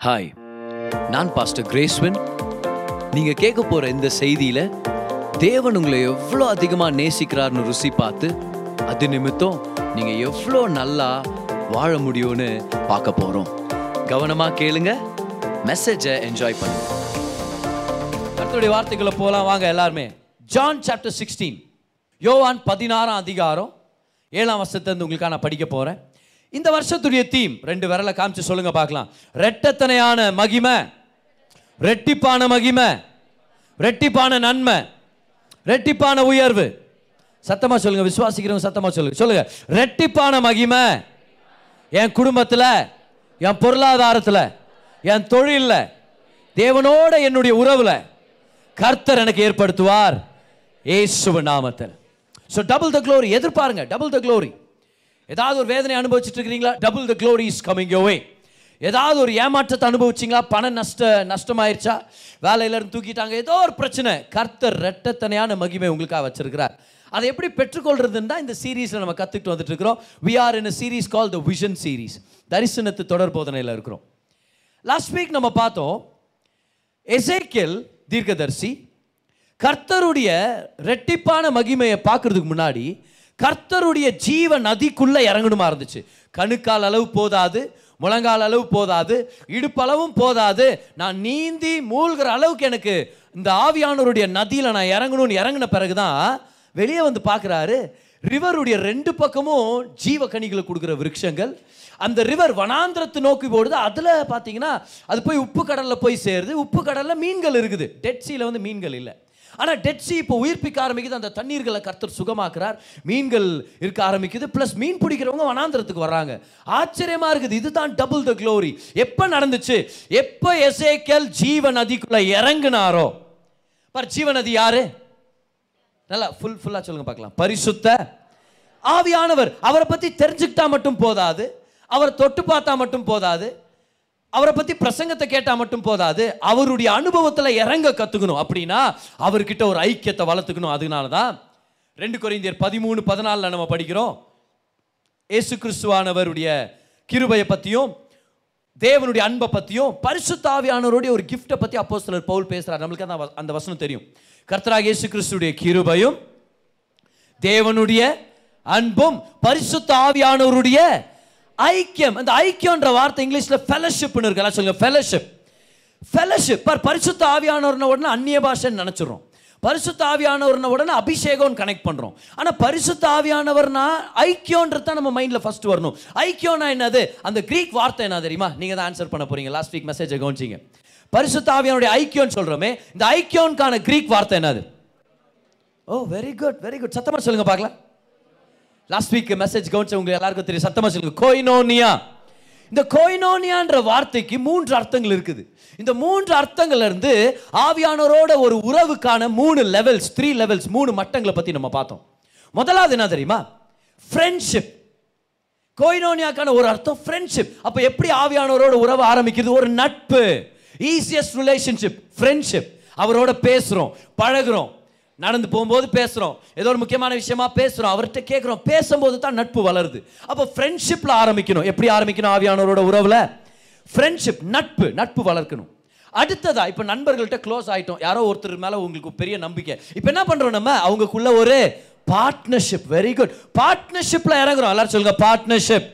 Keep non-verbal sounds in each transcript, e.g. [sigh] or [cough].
Hi நான் pastor கிரேஸ்வன் நீங்கள் கேட்க போகிற இந்த செய்தியில் தேவன் உங்களை எவ்வளோ அதிகமாக நேசிக்கிறார்னு ருசி பார்த்து அது நிமித்தம் நீங்கள் எவ்வளோ நல்லா வாழ முடியும்னு பார்க்க போகிறோம் கவனமாக கேளுங்க மெசேஜை என்ஜாய் பண்ணுங்க. அடுத்துடைய வார்த்தைகளை போகலாம் வாங்க எல்லாருமே. ஜான் சாப்டர் சிக்ஸ்டீன் யோவான் பதினாறாம் அதிகாரம் ஏழாம் வருஷத்துலேருந்து உங்களுக்காக நான் படிக்க போகிறேன் இந்த வருஷத்துடைய தீம் ரெண்டு விரலை காமிச்சு சொல்லுங்க பார்க்கலாம். ரெட்டத்தனையான மகிமை ரெட்டிப்பான மகிமை ரெட்டிப்பான நன்மை ரெட்டிப்பான உயர்வு. சத்தமா சொல்லுங்க விசுவாசிக்கிறவங்க சத்தமா சொல்லுங்க. சொல்லுங்க ரெட்டிப்பான மகிமை. என் குடும்பத்தில் என் பொருளாதாரத்தில் என் தொழிலில் தேவனோட என்னுடைய உறவில் கர்த்தர் எனக்கு ஏற்படுத்துவார். ஏசுவ நாமத்தில். ஸோ டபுள் த க்ளோரி எதிர்பாருங்க டபுள் த க்ளோரி ஏதாவது ஒரு வேதனை அனுபவிச்சுட்டு இருக்கிறீங்களா double the glory is coming யோவே ஏதாவது ஒரு ஏமாற்றத்தை அனுபவிச்சிங்களா? பணம் நஷ்ட நஷ்டமாயிருச்சா? வேலையிலேருந்து தூக்கிட்டாங்க. ஏதோ ஒரு பிரச்சனை. கர்த்தர் ரெட்டத்தனையான மகிமை உங்களுக்காக வச்சிருக்கிறார். அதை எப்படி பெற்றுக்கொள்றதுன்னு தான் இந்த சீரீஸில் நம்ம கற்றுக்கிட்டு வந்துட்டு இருக்கிறோம் we are in series call the vision series தரிசனத்து தொடர் போதனையில் இருக்கிறோம். லாஸ்ட் வீக் நம்ம பார்த்தோம் எசேக்கியல் தீர்க்கதர்சி கர்த்தருடைய ரெட்டிப்பான மகிமையை பார்க்கறதுக்கு முன்னாடி கர்த்தருடைய ஜீவ நதிக்குள்ளே இறங்கணுமா இருந்துச்சு. கணுக்கால் அளவு போதாது முழங்கால் அளவு போதாது இடுப்பளவும் போதாது. நான் நீந்தி மூழ்கிற அளவுக்கு எனக்கு இந்த ஆவியானவருடைய நதியில் நான் இறங்கணும்னு இறங்கின பிறகுதான் வெளியே வந்து பார்க்குறாரு. ரிவருடைய ரெண்டு பக்கமும் ஜீவ கனிகளை கொடுக்குற விருட்சங்கள். அந்த ரிவர் வனாந்திரத்தை நோக்கி போடுது. அதில் பார்த்தீங்கன்னா அது போய் உப்பு கடலில் போய் சேருது. உப்பு கடலில் மீன்கள் இருக்குது. டெட் சீல வந்து மீன்கள் இல்லை. ஆனால் டெட் சி இப்போ உயிர்ப்பிக்க ஆரம்பிக்குது அந்த தண்ணீர்களை கர்த்தர் சுகமாக்குறார். மீன்கள் இருக்க ஆரம்பிக்குது ப்ளஸ் மீன் பிடிக்கிறவங்க வனாந்திரத்துக்கு வர்றாங்க. ஆச்சரியமாக இருக்குது இதுதான் டபுள் த க்ளோரி எப்போ நடந்துச்சு? எப்போ எசேக்கல் ஜீவ நதிக்குள்ளே இறங்குனாரோ? பார் ஜீவ நதி யாரு? நல்லா ஃபுல் ஃபுல்லாக சொல்லுங்க பார்க்கலாம். பரிசுத்த ஆவியானவர். அவரை பற்றி தெரிஞ்சுக்கிட்டா மட்டும் போதாது. அவரை தொட்டு பார்த்தா மட்டும் போதாது. அவரை பற்றி பிரசங்கத்தை கேட்டால் மட்டும் போதாது அவருடைய அனுபவத்தில் இறங்க கற்றுக்கணும் அப்படின்னா அவர்கிட்ட ஒரு ஐக்கியத்தை வளர்த்துக்கணும். அதனால தான் ரெண்டு குறைந்தியர் பதிமூணு பதினாலில் நம்ம படிக்கிறோம். ஏசு கிறிஸ்துவானவருடைய கிருபையை பற்றியும் தேவனுடைய அன்பை பற்றியும் பரிசுத்தாவியானவருடைய ஒரு கிஃப்ட்டை பற்றி அப்போ சிலர் பவுல் பேசுகிறார் நம்மளுக்கு அந்த அந்த வசனம் தெரியும். கர்த்தராக இயேசு கிறிஸ்துடைய கிருபையும் தேவனுடைய அன்பும் பரிசுத்த ஆவியானவருடைய ஐக்கியம். அந்த ஐக்கியம்ன்ற வார்த்தை இங்கிலீஷில் ஃபெலோஷிப்னு இருக்கு. சொல்லுங்க ஃபெலோஷிப் ஃபெலோஷிப் பர் பரிசுத்த ஆவியானவர்ன உடனே அந்நிய பாஷைன்னு நினச்சிடுறோம். பரிசுத்த ஆவியானவர்ன உடனே அபிஷேகம்னு கனெக்ட் பண்ணுறோம் ஆனால் பரிசுத்த ஆவியானவர்னா ஐக்கியன்றது தான் நம்ம மைண்டில் ஃபஸ்ட் வரணும். ஐக்கியம்னா என்னது? அந்த க்ரீக் வார்த்தை என்ன தெரியுமா? நீங்கள் தான் ஆன்சர் பண்ண போகிறீங்க லாஸ்ட் வீக் மெசேஜை கவனிச்சிங்க. பரிசுத்த ஆவியானுடைய ஐக்கியம்னு சொல்கிறோமே இந்த ஐக்கியம்கான க்ரீக் வார்த்தை என்னது? Oh, oh very good very good சத்தமாக சொல்லுங்கள் பார்க்கலாம். லாஸ்ட் வீக் மெசேஜ் கவனிச்சவங்க எல்லாருக்கும் தெரியும். சத்தமாக சொல்லுங்க. கோயினோனியா. இந்த கோயினோனியான்ற வார்த்தைக்கு மூன்று அர்த்தங்கள் இருக்குது. இந்த மூன்று அர்த்தங்கள்ல இருந்து ஆவியானோரோட ஒரு உறவுக்கான மூணு லெவல்ஸ் த்ரீ லெவல்ஸ் மூணு மட்டங்களை பற்றி நம்ம பார்த்தோம். முதலாவது என்ன தெரியுமா? ஃப்ரெண்ட்ஷிப் கோயினோனியாக்கான ஒரு அர்த்தம் ஃப்ரெண்ட்ஷிப் அப்போ எப்படி ஆவியானோரோட உறவு ஆரம்பிக்குது? ஒரு நட்பு. ஈஸியஸ்ட் ரிலேஷன்ஷிப் ஃப்ரெண்ட்ஷிப் அவரோட பேசுகிறோம் பழகுறோம். நடந்து போகும்போது பேசுகிறோம் ஏதோ ஒரு முக்கியமான விஷயமா பேசுகிறோம் அவர்கிட்ட கேட்குறோம் பேசும்போது தான் நட்பு வளருது. அப்போ ஃப்ரெண்ட்ஷிப்பில் ஆரம்பிக்கணும். எப்படி ஆரம்பிக்கணும் ஆவியானவரோட உறவில்? ஃப்ரெண்ட்ஷிப் நட்பு நட்பு வளர்க்கணும். அடுத்ததா இப்போ நண்பர்கள்ட்ட க்ளோஸ் ஆகிட்டோம் யாரோ ஒருத்தர் மேலே உங்களுக்கு பெரிய நம்பிக்கை. இப்போ என்ன பண்ணுறோம் நம்ம? அவங்களுக்குள்ள ஒரு பார்ட்னர்ஷிப் வெரி குட் பார்ட்னர்ஷிப்பில் இறங்குறோம். எல்லாரும் சொல்லுங்க பார்ட்னர்ஷிப்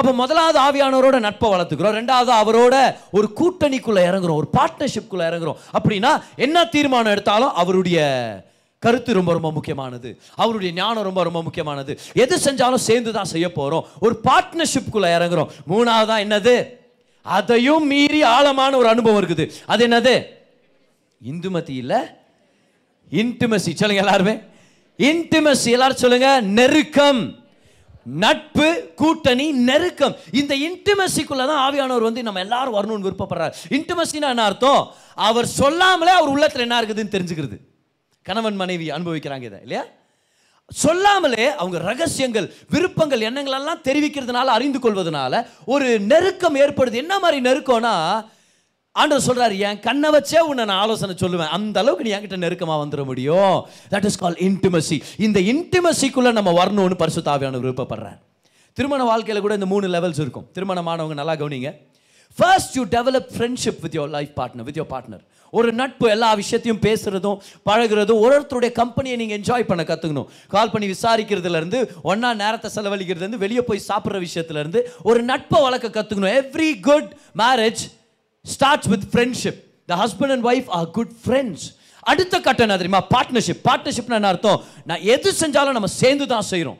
அப்போ முதலாவது ஆவியானவரோட நட்பை வளர்த்துக்கிறோம். ரெண்டாவது அவரோட ஒரு கூட்டணிக்குள்ளே இறங்குறோம். ஒரு பார்ட்னர்ஷிப்குள்ளே இறங்குறோம். அப்படின்னா என்ன தீர்மானம் எடுத்தாலும் அவருடைய கருத்து ரொம்ப ரொம்ப முக்கியமானது. அவருடைய ஞானம் ரொம்ப ரொம்ப முக்கியமானது. எது செஞ்சாலும் சேர்ந்து தான் செய்ய போகிறோம் ஒரு பார்ட்னர்ஷிப்குள்ள இறங்குறோம். மூணாவதா என்னது? அதையும் மீறி ஆழமான ஒரு அனுபவம் இருக்குது. அது என்னது? இந்துமதி இல்லை? இன்டிமசி சொல்லுங்க எல்லாருமே. இன்டிமசி எல்லாரும் சொல்லுங்க. நெருக்கம். நட்பு கூட்டணி நெருக்கம். இந்த இன்டிமசிக்குள்ள தான் ஆவியானவர் வந்து நம்ம எல்லாரும் வரணும்னு விருப்பப்படுறாரு. இன்டிமசினா என்ன அர்த்தம்? அவர் சொல்லாமலே அவர் உள்ளத்தில் என்ன இருக்குதுன்னு தெரிஞ்சுக்கிறது. கணவன் மனைவி அனுபவிக்கிறாங்க இதை இல்லையா? சொல்லாமலே அவங்க ரகசியங்கள் விருப்பங்கள் எண்ணங்கள் எல்லாம் தெரிவிக்கிறதுனால அறிந்து கொள்வதனால ஒரு நெருக்கம் ஏற்படுது. என்ன மாதிரி நெருக்கம்னா ஆண்டவர் சொல்றாரு என் கண்ணை வச்சே உன்னை நான் ஆலோசனை சொல்லுவேன். அந்த அளவுக்கு நீ என்கிட்ட நெருக்கமா வந்துட முடியும். தட் இஸ் கால் இன்டிமசி இந்த இன்டிமசிக்குள்ள நம்ம வரணும்னு பரிசுத்தாவியான விருப்பப்படுறேன் திருமண வாழ்க்கையில் கூட இந்த மூணு லெவல்ஸ் இருக்கும். திருமணமானவங்க நல்லா கவனிங்க. First you develop friendship with your life partner with your partner ஒரு நட்பு எல்லா விஷயத்தையும் பேசுகிறதும் பழகுறதும் ஒரு ஒருத்தருடைய கம்பெனியை நீங்கள் என்ஜாய் பண்ண கற்றுக்கணும் கால் பண்ணி விசாரிக்கிறதுலேருந்து ஒன்றா நேரத்தை செலவழிக்கிறதுலேருந்து வெளியே போய் சாப்பிட்ற விஷயத்துலேருந்து ஒரு நட்பை வளர்க்க கற்றுக்கணும் every good marriage starts with friendship the husband and wife are good friends அடுத்த கட்டம் என்ன தெரியுமா? பார்ட்னர்ஷிப் பார்ட்னர்ஷிப்னா என்ன அர்த்தம்? நான் எது செஞ்சாலும் நம்ம சேர்ந்து தான் செய்கிறோம்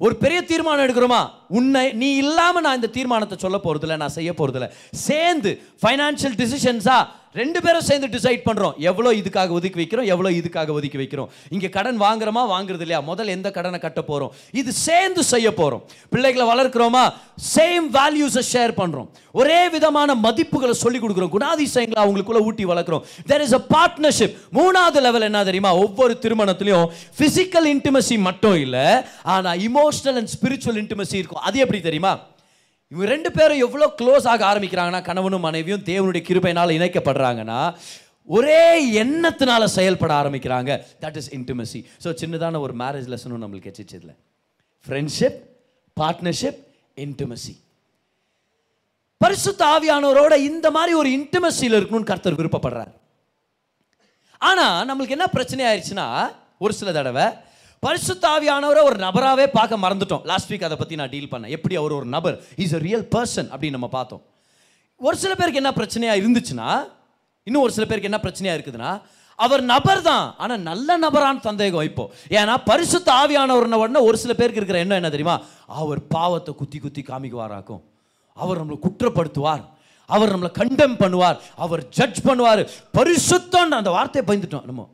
ஒரு பெரிய தீர்மானம் எடுக்கிறோமா? உன்னை நீ இல்லாமல் நான் இந்த தீர்மானத்தை சொல்ல போகிறதில்ல நான் செய்ய போகிறதில்ல சேர்ந்து ஃபைனான்ஷியல் டிசிஷன்ஸாக ரெண்டு பேரும் சேர்ந்து டிசைட் பண்ணுறோம் எவ்வளோ இதுக்காக ஒதுக்கி வைக்கிறோம் எவ்வளோ இதுக்காக ஒதுக்கி வைக்கிறோம். இங்கே கடன் வாங்குறோமா வாங்குறது இல்லையா? முதல்ல எந்த கடனை கட்ட போகிறோம் இது சேர்ந்து செய்ய போகிறோம் பிள்ளைகளை வளர்க்குறோமா? சேம் வேல்யூஸை ஷேர் பண்ணுறோம் ஒரே விதமான மதிப்புகளை சொல்லி கொடுக்குறோம். குணாதிசயங்களை அவங்களுக்குள்ள ஊட்டி வளர்க்குறோம். தெர் இஸ் அ பார்ட்னர்ஷிப் மூணாவது லெவல் என்ன தெரியுமா? ஒவ்வொரு திருமணத்திலையும் ஃபிசிக்கல் இன்டிமசி மட்டும் இல்லை ஆனால் இமோஷனல் அண்ட் ஸ்பிரிச்சுவல் இன்டிமசி இருக்கும். அது எப்படி தெரியுமா? இவங்க ரெண்டு பேரும் எவ்வளோ க்ளோஸ் ஆக ஆரம்பிக்கிறாங்கன்னா கணவனும் மனைவியும் தேவனுடைய கிருபையினால் இணைக்கப்படுறாங்கன்னா ஒரே எண்ணத்தினால செயல்பட ஆரம்பிக்கிறாங்க. தட் இஸ் இன்டிமசி ஸோ சின்னதான ஒரு மேரேஜ் லெசனும் நம்மளுக்கு எச்சிச்சதில்ல ஃப்ரெண்ட்ஷிப் பார்ட்னர்ஷிப் இன்டிமசி பரிசுத்த ஆவியானவரோட இந்த மாதிரி ஒரு இன்டிமசியில் இருக்கணும்னு கர்த்தர் விருப்பப்படுறார். ஆனா நம்மளுக்கு என்ன பிரச்சனை ஆயிடுச்சுன்னா ஒரு சில தடவை பரிசுத்தாவியானவரை ஒரு நபராகவே பார்க்க மறந்துட்டோம். லாஸ்ட் வீக் அதை பற்றி நான் டீல் பண்ணேன். எப்படி அவர் ஒரு நபர்? இஸ் அ ரியல் பர்சன் அப்படின்னு நம்ம பார்த்தோம். ஒரு சில பேருக்கு என்ன பிரச்சனையாக இருந்துச்சுன்னா இன்னும் ஒரு சில பேருக்கு என்ன பிரச்சனையாக இருக்குதுன்னா அவர் நபர் தான். ஆனால் நல்ல நபரான சந்தேகம் இப்போ. ஏன்னா பரிசுத்த ஆவியானவர்ன உடனே ஒரு சில பேருக்கு இருக்கிற எண்ணம் என்ன தெரியுமா? அவர் பாவத்தை குத்தி குத்தி காமிக்குவாராக்கும். அவர் நம்மளை குற்றப்படுத்துவார். அவர் நம்மளை கண்டெம் பண்ணுவார். அவர் ஜட்ஜ் பண்ணுவார். பரிசுத்தம் அந்த வார்த்தையை பயந்துட்டோம் நம்ம.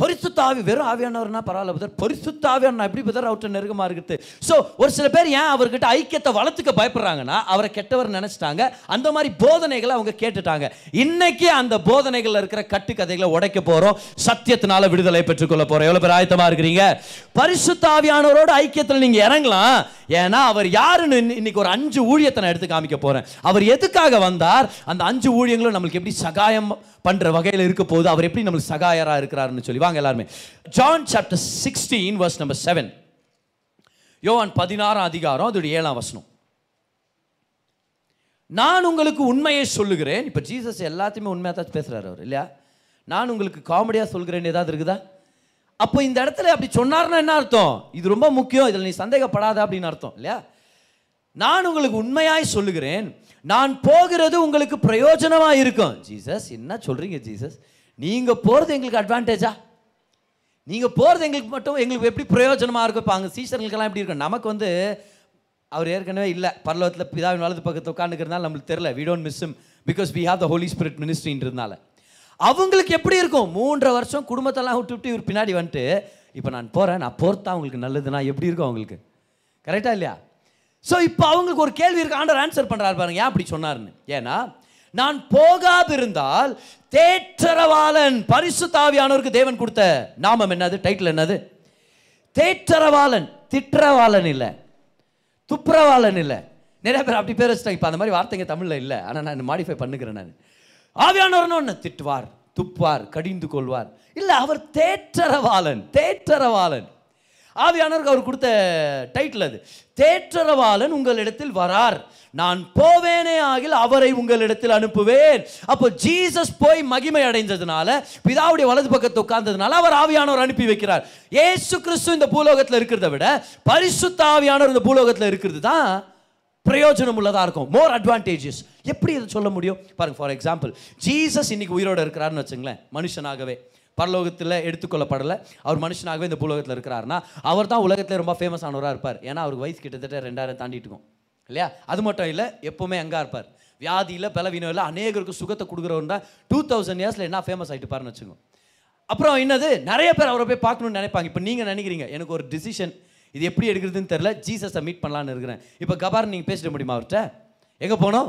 பரிசுத்தாவி வெறும் ஆவியானவர்னா பரவாயில்ல பதர். பரிசுத்தாவியான எப்படி பதர்? அவர்கிட்ட நெருக்கமாக இருக்குது. ஸோ ஒரு சில பேர் ஏன் அவர்கிட்ட ஐக்கியத்தை வளர்த்துக்க பயப்படுறாங்கன்னா அவரை கெட்டவர் நினச்சிட்டாங்க. அந்த மாதிரி போதனைகளை அவங்க கேட்டுட்டாங்க. இன்னைக்கு அந்த போதனைகளில் இருக்கிற கட்டுக்கதைகளை உடைக்க போகிறோம் சத்தியத்தினால விடுதலை பெற்றுக்கொள்ள போகிறோம் எவ்வளோ பேர் ஆயத்தமாக இருக்கிறீங்க? பரிசுத்தாவியானவரோட ஐக்கியத்தில் நீங்கள் இறங்கலாம். ஏன்னா அவர் யாருன்னு இன்னைக்கு ஒரு அஞ்சு ஊழியத்தை நான் எடுத்து காமிக்க போகிறேன் அவர் எதுக்காக வந்தார்? அந்த அஞ்சு ஊழியங்களும் நம்மளுக்கு எப்படி சகாயம் பண்ணுற வகையில் இருக்க போது அவர் எப்படி நம்மளுக்கு சகாயராக இருக்கிறாருன்னு சொல்லி. வாங்க எல்லாருமே. John chapter sixteen verse number seven Yovan பதினாறாம் அதிகாரம் அதோடைய ஏழாம் வசனம். நான் உங்களுக்கு உண்மையை சொல்லுகிறேன். இப்போ ஜீசஸ் எல்லாத்தையுமே உண்மையாக தான் பேசுகிறார் அவர் இல்லையா? நான் உங்களுக்கு காமெடியாக சொல்கிறேன் ஏதாவது இருக்குதா? அப்போ இந்த இடத்துல அப்படி சொன்னார்னா என்ன அர்த்தம்? இது ரொம்ப முக்கியம். இதில் நீ சந்தேகப்படாத அப்படின்னு அர்த்தம் இல்லையா? நான் உங்களுக்கு உண்மையாய் சொல்லுகிறேன். நான் போகிறது உங்களுக்கு பிரயோஜனமாக இருக்கும். ஜீசஸ் என்ன சொல்கிறீங்க ஜீசஸ் நீங்கள் போகிறது எங்களுக்கு அட்வான்டேஜா நீங்கள் போகிறது எங்களுக்கு மட்டும் எங்களுக்கு எப்படி பிரயோஜனமாக இருக்கும்? இப்போ அங்கே சீசர்களுக்கெல்லாம் எப்படி இருக்கும்? நமக்கு வந்து அவர் ஏற்கனவே இல்லை. பரலோகத்தில் பிதாவின் வலது பக்கத்தில் உட்காந்துக்கிறதுனால நம்மளுக்கு தெரில we don't miss because we have the holy spirit மினிஸ்ட்ரின்றதுனால அவங்களுக்கு எப்படி இருக்கும்? மூன்றரை வருஷம் குடும்பத்தெல்லாம் விட்டு விட்டு இவர் பின்னாடி வந்துட்டு இப்போ நான் போகிறேன் நான் போர்த்தா உங்களுக்கு நல்லதுன்னா எப்படி இருக்கும் அவங்களுக்கு? கரெக்டாக இல்லையா? ஸோ இப்போ அவங்களுக்கு ஒரு கேள்வி இருக்கு. ஆண்டர் ஆன்சர் பண்ணுறாரு பாருங்க. ஏன் அப்படி சொன்னார்ன்னு? ஏன்னா நான் போகாதிருந்தால் தேற்றரவாளன் பரிசுத்தாவியானவருக்கு தேவன் கொடுத்த நாமம் என்னது? டைட்டில் என்னது? தேற்றரவாளன் திற்றவாளன் இல்லை. துப்புரவாளன் இல்லை. நிறைய பேர் அப்படி பேர் வச்சுட்டாங்க. இப்போ அந்த மாதிரி வார்த்தைங்க தமிழில் இல்லை. ஆனால் நான் மாடிஃபை பண்ணுகிறேன் நான். ஆவியானவர்னு ஒன்று திட்டுவார் துப்பார் கடிந்து கொள்வார். இல்லை அவர் தேற்றரவாளன் தேற்றரவாளன். ஆவியானவருக்கு அவர் கொடுத்த டைட்டில் அது. தேற்றரவாளன் உங்களிடத்தில் வரார். நான் போவேனே ஆகில் அவரை உங்களிடத்தில் அனுப்புவேன். அப்போ ஜீசஸ் போய் மகிமை அடைந்ததுனால பிதாவுடைய வலது பக்கத்தை உட்கார்ந்ததுனால அவர் ஆவியானவர் அனுப்பி வைக்கிறார். ஏசு கிறிஸ்து இந்த பூலோகத்தில் இருக்கிறத விட பரிசுத்த ஆவியானவர் இந்த பூலோகத்தில் இருக்கிறது தான் பிரயோஜனம் உள்ளதாக இருக்கும். மோர் அட்வான்டேஜஸ் எப்படி இதை சொல்ல முடியும்? பாருங்க ஃபார் எக்ஸாம்பிள் ஜீசஸ் இன்னைக்கு உயிரோட இருக்கிறாருன்னு வச்சுங்களேன் மனுஷனாகவே. பரலோகத்தில் எடுத்துக்கொள்ளப்படலை. அவர் மனுஷனாகவே இந்த பூலோகத்தில் இருக்கிறாருன்னா அவர் தான் உலகத்தில் ரொம்ப ஃபேமஸ் ஆனவராக இருப்பார். ஏன்னா அவருக்கு வயசு கிட்டத்தட்ட ரெண்டாயிரம் தாண்டிட்டு இருக்கும். இல்லையா? அது மட்டும் இல்லை எப்போவுமே அங்கே இருப்பார். வியாதியில் பலவீனம் இல்லை அநேகருக்கு சுகத்தை கொடுக்குறவன் தான் டூ தௌசண்ட் இயர்ஸில் என்ன ஃபேமஸ் ஆகிட்டு பாருன்னு வச்சுக்கோங்க. அப்புறம் என்னது? நிறைய பேர் அவரை போய் பார்க்கணும்னு நினைப்பாங்க. இப்போ நீங்கள் நினைக்கிறீங்க எனக்கு ஒரு டிசிஷன் இது எப்படி எடுக்கிறதுன்னு தெரில ஜீசஸை மீட் பண்ணலான்னு இருக்கிறேன். இப்போ கபார் நீங்கள் பேசிட முடியுமா அவர்கிட்ட? எங்கே போகணும்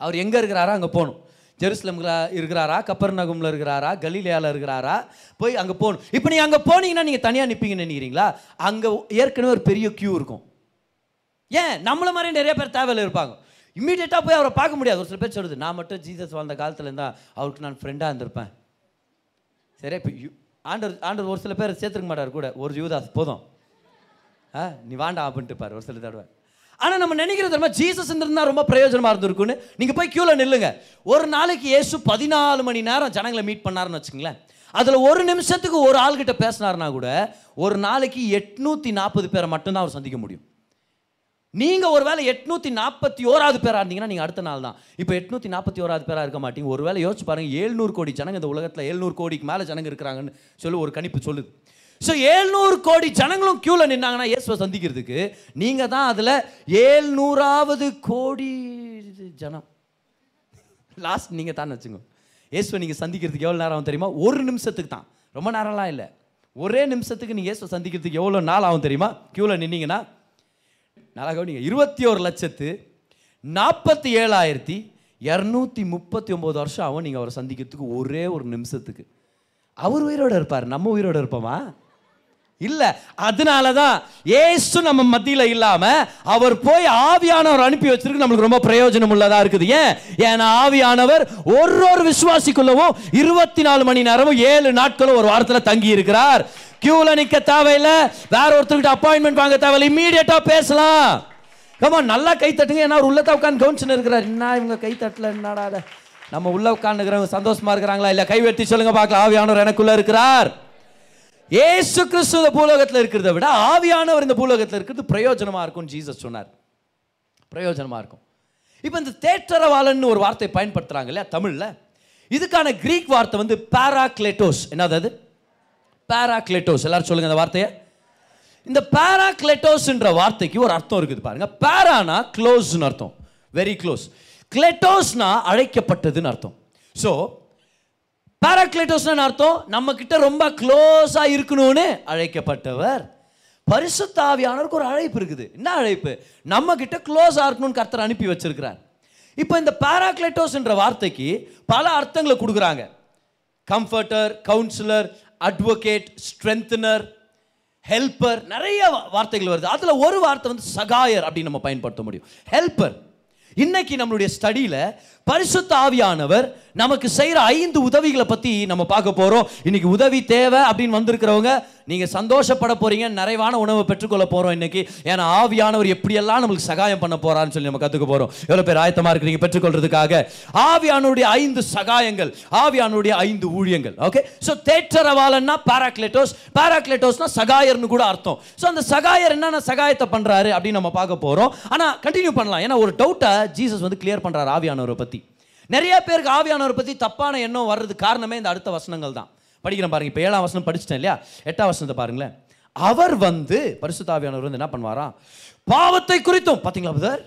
அவர் எங்கே இருக்கிறாரா அங்கே போகணும் ஜெருசலம்ல இருக்கிறாரா கப்பர் நகம்ல இருக்கிறாரா கலீலியால இருக்கிறாரா? போய் அங்கே போகணும். இப்போ நீங்கள் அங்கே போனீங்கன்னா நீங்கள் தனியாக நிற்பீங்கன்னு நினைக்கிறீங்களா? அங்கே ஏற்கனவே ஒரு பெரிய க்யூ இருக்கும். ஏன்? நம்மள மாதிரி நிறைய பேர் தேவையில் இருப்பாங்க. இம்மீடியட்டாக போய் அவரை பார்க்க முடியாது. ஒரு சில பேர் சொல்லுது நான் மட்டும் ஜீசஸ் வாழ்ந்த காலத்தில் இருந்தால் அவருக்கு நான் ஃப்ரெண்டாக இருந்திருப்பேன். சரி இப்போ ஆண்டர் ஆண்டவர் ஒரு சில பேர் சேர்த்துக்க மாட்டார் கூட. ஒரு யூதாஸ் போதும். ஆ நீ வாண்டா அப்படின்ட்டு பாரு ஒரு சில தடவை. ஆனால் நம்ம நினைக்கிறது தெரியுமா ஜீசஸ் இருந்தா ரொம்ப பிரயோஜனமாக இருந்திருக்குன்னு நீங்கள் போய் க்யூவில் நில்லுங்க. ஒரு நாளைக்கு ஏசு பதினாலு மணி நேரம் ஜனங்களை மீட் பண்ணாருன்னு வச்சுங்களேன் அதில் ஒரு நிமிஷத்துக்கு ஒரு ஆள்கிட்ட பேசினாருன்னா கூட ஒரு நாளைக்கு எட்நூற்றி நாற்பது பேரை மட்டும்தான் அவர் சந்திக்க முடியும். நீங்கள் ஒரு வேளை எட்நூத்தி நாற்பத்தி ஓராவது பேராக இருந்தீங்கன்னா நீங்கள் அடுத்த நாள் தான். இப்போ எட்நூத்தி நாற்பத்தி ஓராவது பேராக இருக்க மாட்டீங்க. ஒருவேளை யோசிச்சு பாருங்கள் ஏழ்நூறு கோடி ஜனங்க இந்த உலகத்தில் ஏழ்நூறு கோடிக்கு மேலே ஜனங்க இருக்கிறாங்கன்னு சொல்லி ஒரு கணிப்பு சொல்லுது. ஸோ ஏழ்நூறு கோடி ஜனங்களும் க்யூவில் நின்னாங்கன்னா இயேசுவை சந்திக்கிறதுக்கு நீங்கள் தான் அதில் ஏழ்நூறாவது கோடி ஜனம். லாஸ்ட் நீங்கள் தான் வச்சுங்க இயேசுவை நீங்கள் சந்திக்கிறதுக்கு எவ்வளோ நேரம் ஆகும் தெரியுமா? ஒரு நிமிஷத்துக்கு தான். ரொம்ப நேரம்லாம் இல்லை. ஒரே நிமிஷத்துக்கு நீங்கள் இயேசுவை சந்திக்கிறதுக்கு எவ்வளோ நாள் ஆகும் தெரியுமா? க்யூவில் நின்னீங்கன்னா நல்லா கவனிங்க இருபத்தி ஒரு லட்சத்து நாற்பத்தி ஏழாயிரத்தி இரநூத்தி முப்பத்தி ஒம்பது வருஷம் ஆகும் நீங்கள் அவரை சந்திக்கிறதுக்கு ஒரே ஒரு நிமிஷத்துக்கு. அவர் உயிரோடு இருப்பார். நம்ம உயிரோட இருப்போமா? இல்லை அதனால தான் ஏசு நம்ம மத்தியில் இல்லாமல் அவர் போய் ஆவியானவர் அனுப்பி வச்சிருக்கு. நம்மளுக்கு ரொம்ப பிரயோஜனம் உள்ளதாக இருக்குது. ஏன்? ஏன்னா ஆவியானவர் ஒரு ஒரு விசுவாசிக்குள்ளவும் இருபத்தி நாலு மணி நேரமும் ஏழு நாட்களும் ஒரு வாரத்தில் தங்கி இருக்கிறார். கியூவில் நிற்க தேவையில்ல. வேற ஒருத்தர்கிட்ட அப்பாயின்மெண்ட் வாங்க தேவையில்லை. இம்மீடியட்டா பேசலாம். கமா நல்லா கை தட்டுங்க. ஏன்னா அவர் உள்ளத்தை உட்காந்து கவுன்சின் இருக்கிறார். என்ன இவங்க கை தட்டல? என்னடா நம்ம உள்ள உட்காந்துக்கிறவங்க சந்தோஷமா இருக்கிறாங்களா? இல்லை கை வெட்டி சொல்லுங்க பார்க்கலாம். ஆவியானவர் எனக்குள்ள இருக்கிறார். ஏசு கிறிஸ்து இந்த பூலோகத்தில் இருக்கிறத விட ஆவியானவர் இந்த பூலோகத்தில் இருக்கிறது பிரயோஜனமாக இருக்கும் ஜீசஸ் சொன்னார். பிரயோஜனமாக இருக்கும். இப்போ இந்த தேற்றரவாளன் ஒரு வார்த்தை பயன்படுத்துகிறாங்க இல்லையா? தமிழில். இதுக்கான கிரீக் வார்த்தை வந்து பேராக்லேட்டோஸ் என்னது அது? பேராக்லேட்டோஸ் எல்லாரும் சொல்லுங்கள் அந்த வார்த்தையை. இந்த பேராக்லெட்டோஸ்ன்ற வார்த்தைக்கு ஒரு அர்த்தம் இருக்குது பாருங்க. பாரானா க்ளோஸ்னு அர்த்தம். வெரி க்ளோஸ் கிளெட்டோஸ்னா அழைக்கப்பட்டதுன்னு அர்த்தம். ஸோ பாராக்ளேட்டோஸ்னு அர்த்தம்? நம்ம கிட்ட ரொம்ப க்ளோஸாக இருக்கணும்னு அழைக்கப்பட்டவர். பரிசுத்தாவியானவருக்கு ஒரு அழைப்பு இருக்குது. என்ன அழைப்பு? நம்ம கிட்ட க்ளோஸாக இருக்கணும்னு கர்த்தர் அனுப்பி வச்சிருக்கிறார். இப்போ இந்த பாராக்லேட்டோஸ்ன்ற வார்த்தைக்கு பல அர்த்தங்களை கொடுக்குறாங்க. Comforter counsellor advocate strengthener helper நிறைய வார்த்தைகள் வருது. அதில் ஒரு வார்த்தை வந்து சகாயர் அப்படின்னு நம்ம பயன்படுத்த முடியும். ஹெல்ப்பர் இன்னைக்கு நம்மளுடைய ஸ்டடியில் பரிசுத்த ஆவியானவர் நமக்கு செய்கிற ஐந்து உதவிகளை பற்றி நம்ம பார்க்க போகிறோம் இன்னைக்கு உதவி தேவை அப்படின்னு வந்திருக்கிறவங்க நீங்க சந்தோஷப்பட போறீங்க நிறைவான உணவை பெற்றுக்கொள்ள போகிறோம் இன்னைக்கு. ஏன்னா ஆவியானவர் எப்படியெல்லாம் நம்மளுக்கு சகாயம் பண்ண போகிறான்னு சொல்லி நம்ம கற்றுக்க போகிறோம் எவ்வளோ பேர் ஆயத்தமாக இருக்கிறீங்க பெற்றுக்கொள்றதுக்காக? ஆவியானுடைய ஐந்து சகாயங்கள் ஆவியானுடைய ஐந்து ஊழியங்கள் ஓகே ஸோ தேற்றரவாளன்னா பாராக்லேட்டோஸ் பாராக்லேட்டோஸ்னா சகாயர்னு கூட அர்த்தம். ஸோ அந்த சகாயர் என்னென்ன சகாயத்தை பண்றாரு அப்படின்னு நம்ம பார்க்க போகிறோம் ஆனா கண்டினியூ பண்ணலாம். ஏன்னா ஒரு டவுட்டை ஜீசஸ் வந்து கிளியர் பண்ணுறாரு ஆவியானவரை பற்றி நிறைய பேருக்கு ஆவியானவரை பற்றி தப்பான எண்ணம் வர்றது காரணமே இந்த அடுத்த வசனங்கள் தான். படிக்கிறேன் பாருங்க இப்போ ஏழாம் வசனம் படிச்சிட்டேன் இல்லையா? எட்டாம் வசனத்தை பாருங்களேன். அவர் வந்து பரிசுத்த ஆவியானவர் வந்து என்ன பண்ணுவாராம் பாவத்தை குறித்தும் பார்த்தீங்களா புதர்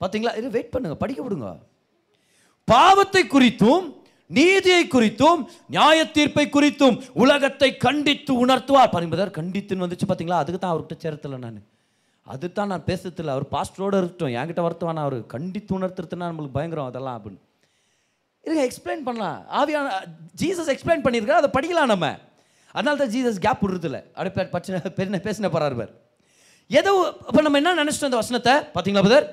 பார்த்தீங்களா இது வெயிட் பண்ணுங்க படிக்க விடுங்க. பாவத்தை குறித்தும் நீதியை குறித்தும் நியாய தீர்ப்பை குறித்தும் உலகத்தை கண்டித்து உணர்த்துவார். பாருங்க கண்டித்துன்னு வந்துச்சு பார்த்தீங்களா அதுக்கு தான் அவர்கிட்ட சேர்த்தல நான். அதுதான் நான் பேசுறதில்ல அவர் பாஸ்டரோட இருக்கட்டும் என்கிட்ட வருத்தவான அவர் கண்டித்து உணர்த்துறதுன்னா நம்மளுக்கு பயங்கரம் அதெல்லாம் அப்படின்னு. இருங்க எக்ஸ்பிளைன் பண்ணலாம். ஆவியான ஜீசஸ் எக்ஸ்பிளைன் பண்ணியிருக்காரு அதை படிக்கலாம் நம்ம. அதனால தான் ஜீசஸ் கேப் விடுறதில்ல. அப்படியே பச்சனை பச்சின பெருன பேசின போகிறார் பார். ஏதோ இப்போ நம்ம என்ன நினச்சிட்டோம் அந்த வசனத்தை? பார்த்தீங்களா பதர்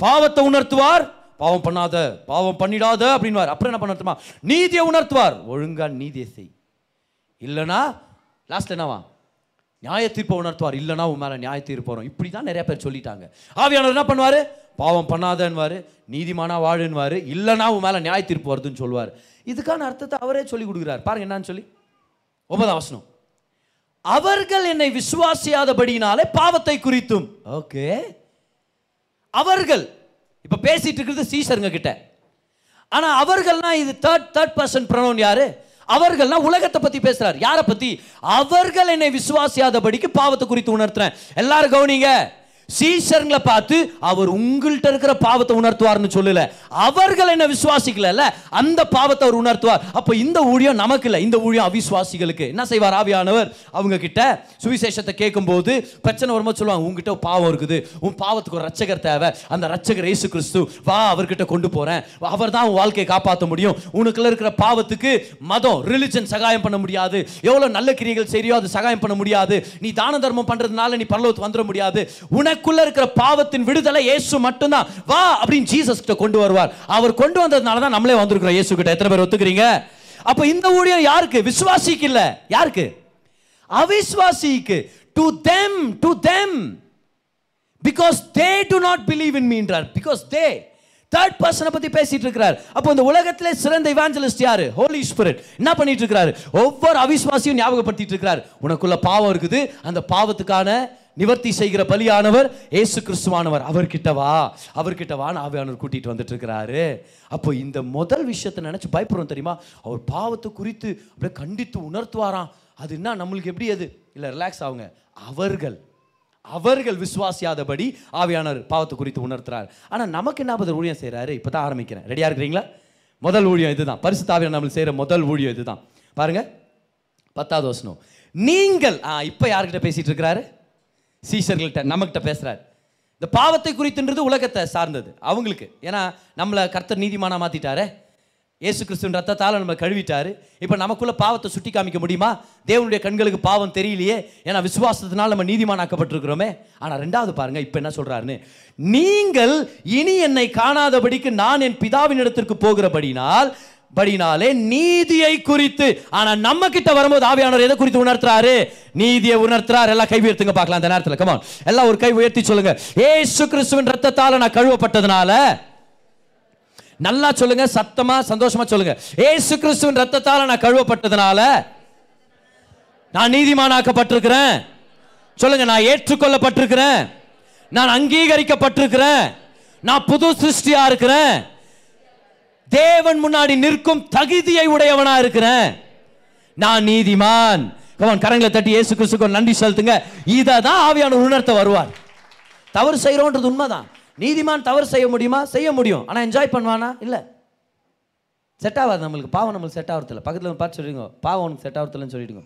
பாவத்தை உணர்த்துவார் பாவம் பண்ணாத பாவம் பண்ணிடாத அப்படின்வார் அப்புறம் என்ன பண்ணட்டுமா நீதியை உணர்த்துவார். ஒழுங்கா நீதியை செய். இல்லைனா லாஸ்ட் என்னவா நியாய தீர்ப்பை உணர்த்துவார். இல்லைனா உன் மேலே நியாய தீர்ப்பு வரும். இப்படி தான் நிறைய பேர் சொல்லிட்டாங்க. ஆவியானவர் என்ன பண்ணுவார்? பாவம் பண்ணாதன்வார் நீதிமானா வாழுன்வார் இல்லைனா உன் மேலே நியாய தீர்ப்பு வருதுன்னு சொல்லுவார். இதுக்கான அர்த்தத்தை அவரே சொல்லி கொடுக்குறார். பாருங்க என்னன்னு சொல்லி. ஒன்பதாம் வசனம். அவர்கள் என்னை விசுவாசியாதபடியினாலே பாவத்தை குறித்தும். ஓகே. அவர்கள் இப்போ பேசிட்டு இருக்கிறது சீசருங்க கிட்ட. ஆனால் அவர்கள்னா இது தேர்ட் தேர்ட் பர்சன் ப்ரனோன் யாரு? அவர்கள்னா உலகத்தை பற்றி பேசுகிறார் யாரை பற்றி அவர்கள் என்னை விசுவாசியாதபடிக்கு பாவத்தை குறித்து உணர்த்துறேன். எல்லாரும் கவனிங்க. சீசர்களை பார்த்து அவர் உங்கள்கிட்ட இருக்கிற பாவத்தை உணர்த்துவார்னு சொல்லல. அவர்கள் என்ன விசுவாசிக்கல அந்த பாவத்தை அவர் உணர்த்துவார். அப்போ இந்த ஊழியம் நமக்கு இல்லை. இந்த ஊழியம் அவிசுவாசிகளுக்கு. என்ன செய்வார்? ஆவியானவர் அவங்க கிட்ட சுவிசேஷத்தை கேட்கும்போது பிரச்சனை வரும்போது சொல்லுவாங்க உங்ககிட்ட பாவம் இருக்குது. உன் பாவத்துக்கு ஒரு ரட்சகர் தேவை. அந்த ரட்சகர் இயேசு கிறிஸ்து. வா அவர்கிட்ட கொண்டு போறேன். அவர் தான் உன் வாழ்க்கையை காப்பாற்ற முடியும். உனக்குள்ள இருக்கிற பாவத்துக்கு மதம் ரிலிஜன் சகாயம் பண்ண முடியாது. எவ்வளோ நல்ல கிரியைகள் செய்யறியோ அது சகாயம் பண்ண முடியாது. நீ தான தர்மம் பண்றதுனால நீ பரலோகத்துக்கு வந்துட முடியாது. உனக்கு உனக்குள்ள இருக்கிற பாவத்தின் விடுதலை இயேசு மட்டும்தான். வா அப்படின்னு ஜீசஸ் கிட்ட கொண்டு வருவார். அவர் கொண்டு வந்ததுனால தான் நம்மளே வந்திருக்கிறோம் இயேசு கிட்ட எத்தனை பேர் ஒத்துக்கிறீங்க? அப்ப இந்த ஊழியம் யாருக்கு? விசுவாசிக்கு இல்ல. யாருக்கு? அவிஸ்வாசிக்கு to them to them because they do not believe in மீன்றார் because they third பர்சனை பத்தி பேசிட்டு இருக்கிறார். அப்போ இந்த உலகத்திலே சிறந்த இவாஞ்சலிஸ்ட் யாரு? ஹோலி ஸ்பிரிட் என்ன பண்ணிட்டு இருக்கிறாரு? ஒவ்வொரு அவிஸ்வாசியும் ஞாபகப்படுத்திட்டு இருக்கிறார். உனக்குள்ள பாவம் இருக்குது. அந்த பாவத்துக்கான நிவர்த்தி செய்கிற பலியானவர் ஏசு கிறிஸ்துவானவர் அவர்கிட்ட வா. அவர்கிட்ட வான்னு ஆவியானவர் கூட்டிகிட்டு வந்துட்டு இருக்கிறாரு அப்போ இந்த முதல் விஷயத்தை நினச்சி பயப்படுறோம் தெரியுமா? அவர் பாவத்தை குறித்து அப்படியே கண்டித்து உணர்த்துவாராம். அது என்ன? நம்மளுக்கு எப்படி அது? இல்லை ரிலாக்ஸ் ஆகுங்க. அவர்கள். அவர்கள் விசுவாசியாதபடி ஆவியானவர் பாவத்தை குறித்து உணர்த்துறார். ஆனால் நமக்கு என்ன பதில் ஊழியம் செய்கிறாரு இப்போ தான் ஆரம்பிக்கிறேன் ரெடியாக இருக்கிறீங்களா? முதல் ஊழியம் இதுதான். பரிசு ஆவியானவர் நம்மளுக்கு செய்கிற முதல் ஊழியம் இதுதான். பாருங்கள் பத்தாவது வசனம். நீங்கள் ஆ இப்போ யார்கிட்ட பேசிகிட்டு இருக்கிறாரு? சீசர்கள்ட்ட நம்மகிட்ட பேசுகிறார் இந்த பாவத்தை குறித்துன்றது உலகத்தை சார்ந்தது அவங்களுக்கு. ஏன்னா நம்மளை கர்த்தர் நீதிமானா மாற்றிட்டாரே இயேசு கிறிஸ்துவின் ரத்தத்தால் நம்ம கழுவிட்டாரு. இப்போ நமக்குள்ளே பாவத்தை சுட்டி காமிக்க முடியுமா? தேவனுடைய கண்களுக்கு பாவம் தெரியலையே. ஏன்னா விசுவாசத்தினால் நம்ம நீதிமானாக்கப்பட்டிருக்கிறோமே. ஆனால் ரெண்டாவது பாருங்கள் இப்போ என்ன சொல்கிறாருன்னு நீங்கள் இனி என்னை காணாதபடிக்கு நான் என் பிதாவின் இடத்திற்கு போகிறபடினால் படினாலே நீதியை குறித்து. ஆனா நம்ம கிட்ட வரும்போது ஆவியானவர் எதை குறித்து உணர்த்துறாரு? நீதியை உணர்த்துறாரு. எல்லாம் கை உயர்த்துங்க பார்க்கலாம் அந்த நேரத்தில். கமான் எல்லாம் ஒரு கை உயர்த்தி சொல்லுங்க. ஏசு கிறிஸ்துவின் ரத்தத்தால நான் கழுவப்பட்டதுனால. நல்லா சொல்லுங்க. சத்தமா சந்தோஷமா சொல்லுங்க. ஏசு கிறிஸ்துவின் ரத்தத்தால நான் கழுவப்பட்டதுனால நான் நீதிமானாக்கப்பட்டிருக்கிறேன். சொல்லுங்க நான் ஏற்றுக்கொள்ளப்பட்டிருக்கிறேன். நான் அங்கீகரிக்கப்பட்டிருக்கிறேன். நான் புது சிருஷ்டியா இருக்கிறேன். தேவன் முன்னாடி நிற்கும் தகுதியை உடையவனா இருக்கிறேன். நான் நீதிமான். கவன் கரங்களை தட்டி இயேசு கிறிஸ்துக்கு நன்றி செலுத்துங்க. இதை தான் ஆவியான உணர்த்த வருவார். தவறு செய்கிறோன்றது உண்மைதான். நீதிமான் தவறு செய்ய முடியுமா? செய்ய முடியும். ஆனால் என்ஜாய் பண்ணுவானா? இல்லை. செட் ஆகாது நம்மளுக்கு. பாவம் நம்மளுக்கு செட் ஆகிறதில்ல பக்கத்தில் பார்த்து சொல்லிடுங்க. பாவம் உனக்கு செட் ஆகிறதில்லன்னு சொல்லிடுங்க.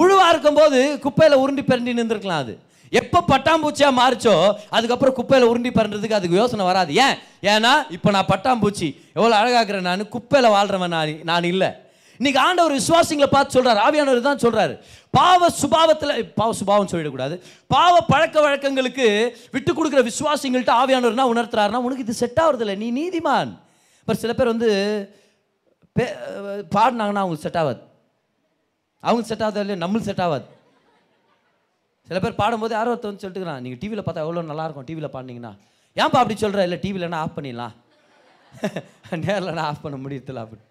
புழுவாக இருக்கும்போது குப்பையில் உருண்டி பிறண்டி நின்றுருக்கலாம் அது. எப்போ பட்டாம்பூச்சியாக மாறிச்சோ அதுக்கப்புறம் குப்பையில் உருண்டி பிறன்றதுக்கு அதுக்கு யோசனை வராது. ஏன்? ஏன்னா இப்போ நான் பட்டாம்பூச்சி எவ்வளோ அழகாக்குறேன் நான் குப்பையில் வாழ்கிறவன் நான் நான் இல்லை. இன்னைக்கு ஆண்டவர் விசுவாசிங்களை பார்த்து சொல்கிறார் ஆவியானவர் தான் சொல்கிறார் பாவ சுபாவத்தில் பாவ சுபாவம் சொல்லிடக்கூடாது. பாவ பழக்க வழக்கங்களுக்கு விட்டு கொடுக்குற விசுவாசிங்கள்ட்ட ஆவியானவர்னா உணர்த்துறாருன்னா உனக்கு இது செட் ஆகுறதில்ல நீ நீதிமான். இப்போ சில பேர் வந்து பே- பாடினாங்கன்னா அவங்களுக்கு செட் ஆகாது அவங்களுக்கு செட் ஆகுதா இல்லையா? நம்மளுக்கு செட் ஆகாது சில பேர் பாடும்போது யாரோ ஒருத்தர் வந்து சொல்லிட்டுக்கிறான் நீங்கள் டிவியில் பார்த்தா எவ்வளோ நல்லாயிருக்கும் டிவியில் பாடினீங்கன்னா? ஏன்பா அப்படி சொல்கிற இல்லை டிவிலன்னா ஆஃப் பண்ணிடலாம். [laughs] நேரில் ஆஃப் பண்ண முடியல அப்படி.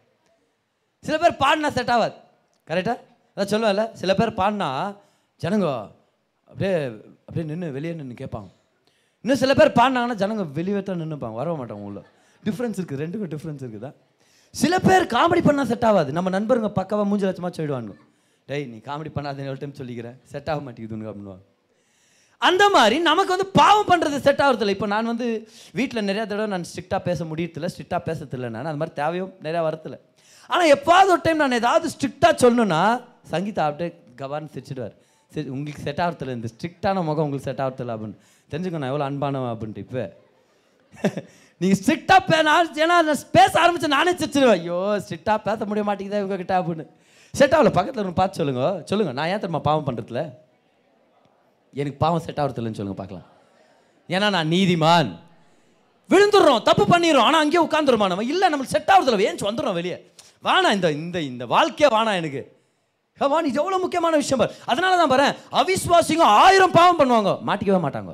சில பேர் பாடினா செட் ஆகாது கரெக்டாக அதான் சொல்லுவேன்ல சில பேர் பாடினா ஜனங்க அப்படியே அப்படியே நின்று வெளியே நின்று கேட்பாங்க. இன்னும் சில பேர் பாடினாங்கன்னா ஜனங்க வெளியே தான் நின்றுப்பாங்க வர மாட்டாங்க உள்ள. டிஃப்ரென்ஸ் இருக்குது ரெண்டுக்கும் டிஃப்ரென்ஸ் இருக்குதா? சில பேர் காமெடி பண்ணால் செட் ஆகாது நம்ம நண்பருங்க பக்கவா மூஞ்சி லட்சமாக சொல்லிடுவாங்க டேய் நீ காமெடி பண்ணாதேன்னு ஒரு டைம் சொல்லிக்கிறேன் செட் ஆக மாட்டேங்குது உனக்கு அப்படின்னுவாங்க அந்த மாதிரி நமக்கு வந்து பாவம் பண்ணுறது செட் ஆகிறதில்ல இப்போ நான் வந்து வீட்டில் நிறையா தடவை நான் ஸ்ட்ரிக்டாக பேச முடியறதில்ல ஸ்ட்ரிக்டாக பேசுறதில்ல நான். அது மாதிரி தேவையும் நிறையா வரதில்ல. ஆனால் எப்போது ஒரு டைம் நான் ஏதாவது ஸ்ட்ரிக்டாக சொல்லணும்னா சங்கீதா அப்படியே கவான்னு சிரிச்சிடுவார். சரி உங்களுக்கு செட் ஆகிறதில்ல இந்த ஸ்ட்ரிக்டான முகம் உங்களுக்கு செட் ஆகிறதில்ல அப்படின்னு. தெரிஞ்சுக்கோ நான் எவ்வளோ அன்பானவன் அப்படின்ட்டு இப்போ. [laughs] நீங்கள் ஸ்ட்ரிக்டாக பே நான் ஏன்னா நான் பேச ஆரம்பித்து நானே சிரிச்சிடுவேன் ஐயோ ஸ்ட்ரிக்டாக பேச முடிய மாட்டேங்குதா இவங்க கிட்ட அப்படின்னு. செட் ஆகல பக்கத்தில் இருந்து பார்த்து சொல்லுங்க. சொல்லுங்க நான் ஏன் தெரியுமா பாவம் பண்ணுறதுல எனக்கு பாவம் செட் ஆகிறதில்லன்னு சொல்லுங்க பார்க்கலாம். ஏன்னா நான் நீதிமான். விழுந்துடுறோம் தப்பு பண்ணிடுறோம் ஆனால் அங்கேயே உட்காந்துருமா நம்ம? இல்லை நம்மளுக்கு செட் ஆகிறதில்ல ஏன்ச்சு வந்துடுறோம் வெளியே? வானா இந்த இந்த இந்த வாழ்க்கையே வானா எனக்கு? வான் இது எவ்வளோ முக்கியமான விஷயம் பாரு. அதனால தான் பாரு அவிஸ்வாசிங்க ஆயிரம் பாவம் பண்ணுவாங்க. மாட்டிக்கவே மாட்டாங்க.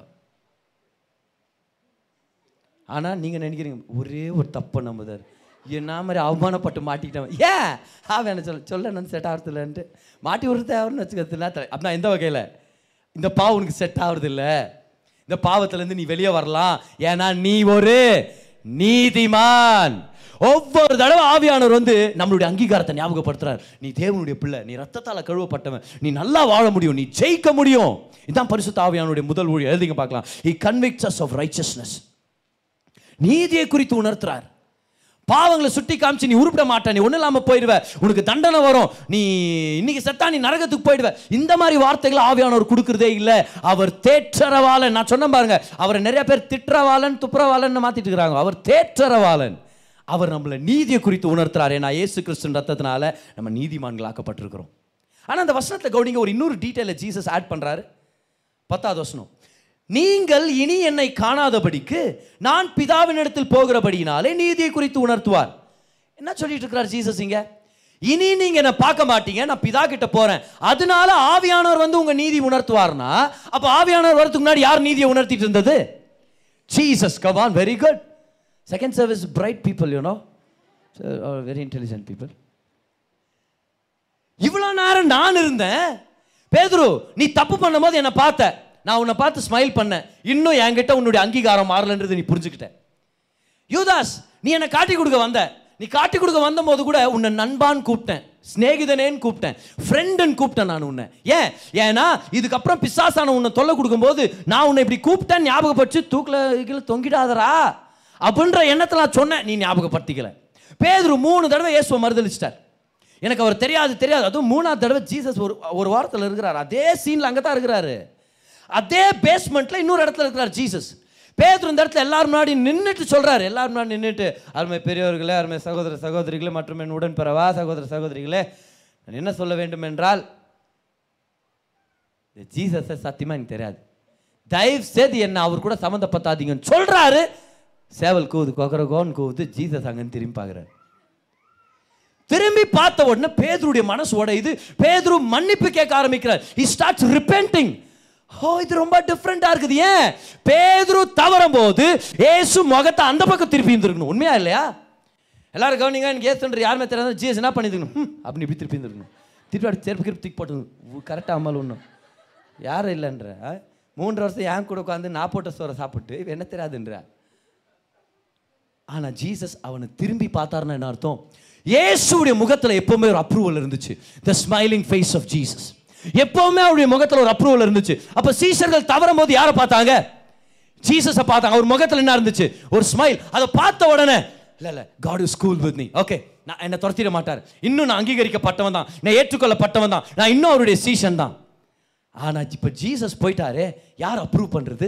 ஆனால் நீங்கள் நினைக்கிறீங்க ஒரே ஒரு தப்பை நம்புதார். என்ன மாதிரி அவமானப்பட்டு மாட்டிக்கிட்டவன். ஏன்? அவன் என்ன சொல்ல சொல்ல நான் செட் ஆகிறதில்லன்ட்டு. மாட்டி விடுறது அவர்னு வச்சுக்கிறதுல அப்படின்னா எந்த வகையில்? இந்த பாவம் உனக்கு செட் ஆகுறதில்ல. இந்த பாவத்திலேருந்து நீ வெளியே வரலாம். ஏன்னா நீ ஒரு நீதிமான். ஒவ்வொரு தடவை ஆவியானவர் வந்து நம்மளுடைய அங்கீகாரத்தை ஞாபகப்படுத்துறார். நீ தேவனுடைய பிள்ளை நீ ரத்தத்தால் கழுவப்பட்டவன் நீ நல்லா வாழ முடியும் நீ ஜெயிக்க முடியும். இதுதான் பரிசுத்த ஆவியானுடைய முதல் ஊழியர். எழுதிங்க பார்க்கலாம். ஹி கன்விக்ஸ் ஆஃப் ரைச்சஸ்னஸ் நீதியை குறித்து உணர்த்துறார். பாவங்களை சுட்டி காமிச்சு நீ உருப்பிட மாட்ட நீ ஒன்றும் இல்லாமல் போயிடுவ. உனக்கு தண்டனை வரும். நீ இன்னைக்கு செத்தா நீ நரகத்துக்கு போயிடுவ. இந்த மாதிரி வார்த்தைகளை ஆவியானவர் கொடுக்குறதே இல்லை. அவர் தேற்றரவாளன். நான் சொன்னேன் பாருங்க. அவரை நிறைய பேர் திட்டுறவாளன் துப்புரவாளன் மாற்றிட்டு இருக்கிறாங்க. அவர் தேற்றரவாளன். அவர் நம்மளை நீதியை குறித்து உணர்த்துறாரு. நான் ஏசு கிறிஸ்துவின் ரத்தத்தினால நம்ம நீதிமான்களாக்கப்பட்டிருக்கிறோம் ஆனால் அந்த வசனத்தில் கவுனிங்க ஒரு இன்னொரு டீட்டெயிலை ஜீசஸ் ஆட் பண்ணுறாரு பத்தாவது வசனம். நீங்கள் இனி என்னை காணாதபடிக்கு நான் பிதாவினிடத்தில் போகிறபடினாலே நீதியை குறித்து உணர்த்துவார். என்ன சொல்லிட்டு இருக்கிறார் ஜீசஸ் இங்க? இனி நீங்க என்ன பார்க்க மாட்டீங்க நான் பிதா கிட்ட போறேன். அதனால ஆவியானவர் வந்து உங்க நீதி உணர்த்துவார்னா அப்ப ஆவியானவர் வரதுக்கு முன்னாடி யார் நீதியை உணர்த்திட்டு இருந்தது? Jesus come on very good second service bright people you know very intelligent people இவ்வளோ நேரம் நான் இருந்தேன். பேதுரு நீ தப்பு பண்ணும்போது என்னை பார்த்த. நான் உன்னை பார்த்து ஸ்மைல் பண்ணேன் இன்னும் என்கிட்ட உன்னுடைய அங்கீகாரம் மாறலன்றது நீ புரிஞ்சுக்கிட்ட. யூதாஸ் நீ என்னை காட்டி கொடுக்க வந்த. நீ காட்டி கொடுக்க வந்த போது கூட உன்னை நண்பான்னு கூப்பிட்டேன். சிநேகிதனேன்னு கூப்பிட்டேன். ஃப்ரெண்டுன்னு கூப்பிட்டேன் நான் உன்னை. ஏன்? ஏன்னா இதுக்கப்புறம் பிசாசான உன்னை தொல்லை கொடுக்கும்போது நான் உன்னை இப்படி கூப்பிட்டேன் ஞாபகப்படுத்தி தூக்கில் கீழே தொங்கிடாதரா அப்படின்ற எண்ணத்தில் நான் சொன்னேன். நீ ஞாபகப்படுத்திக்கல. பேதுரு மூணு தடவை இயேசுவை மறுதளிச்சிட்டார் எனக்கு அவர் தெரியாது தெரியாது. அதுவும் மூணாவது தடவை ஜீசஸ் ஒரு ஒரு வாரத்தில் இருக்கிறார். அதே சீனில் அங்கே தான் இருக்கிறாரு. அதே பேஸ்மெண்ட்டில் இன்னொரு இடத்துல இருக்கிறார் ஜீசஸ் பேதர் இந்த இடத்துல எல்லாரும் முன்னாடி நின்றுட்டு சொல்கிறார் எல்லாரும் முன்னாடி நின்றுட்டு அருமை பெரியவர்களே அருமை சகோதர சகோதரிகளே மற்றும் என் உடன் பிறவா சகோதர சகோதரிகளே நான் என்ன சொல்ல வேண்டும் என்றால் ஜீசஸை சத்தியமாக எனக்கு தெரியாது. தயவு செய்து என்ன அவர் கூட சம்மந்தப்பட்டாதீங்கன்னு சொல்கிறாரு சேவல் கூவுது கொக்கரகோன்னு கூவுது ஜீசஸ் அங்கன்னு திரும்பி பார்க்குறாரு. திரும்பி பார்த்த உடனே பேதுருடைய மனசு உடையுது. பேதுரு மன்னிப்பு கேட்க ஆரம்பிக்கிறார். ஹி ஸ்டார்ட்ஸ் ரிப்பென்டிங் ஓ இது ரொம்ப டிஃப்ரெண்டா இருக்குது. ஏன்? பேதுரு தவறும் போது ஏசு முகத்தை அந்த பக்கம் திருப்பி இருந்திருக்கணும். உண்மையா இல்லையா? எல்லாரும் கவனிங்க எனக்கு ஏசுன்ற யாருமே தெரியாது ஜிஎஸ் என்ன பண்ணிருக்கணும் அப்படி இப்படி திருப்பி இருந்திருக்கணும். திருப்பி அப்படி திருப்பி திருப்பி தூக்கி போட்டு கரெக்டாக அம்மாள் ஒன்றும் யாரும் இல்லைன்ற. மூன்று வருஷம் என் கூட உட்காந்து நான் போட்ட சோறை சாப்பிட்டு இவன் என்ன தெரியாதுன்ற. ஆனால் ஜீசஸ் அவனை திரும்பி பார்த்தாருன்னா என்ன அர்த்தம்? இயேசுடைய முகத்தில் எப்போவுமே ஒரு அப்ரூவல் இருந்துச்சு. The smiling face of Jesus எப்பவுமே அவருடைய முகத்தில் ஒரு அப்ரூவல் இருந்துச்சு. அப்போ சீசர்கள் தவறும் போது யாரை பார்த்தாங்க? ஜீசஸை பார்த்தாங்க. அவர் முகத்துல என்ன இருந்துச்சு? ஒரு ஸ்மைல் அதை பார்த்த உடனே இல்லை இல்லை காட் இஸ் கூல் வித் நீ ஓகே நான் என்னை துரத்திட மாட்டார். இன்னும் நான் அங்கீகரிக்கப்பட்டவன் தான். நான் ஏற்றுக்கொள்ளப்பட்டவன் தான். நான் இன்னும் அவருடைய சீசன் தான். ஆனா இப்போ ஜீசஸ் போயிட்டாரு. யார் அப்ரூவ் பண்றது?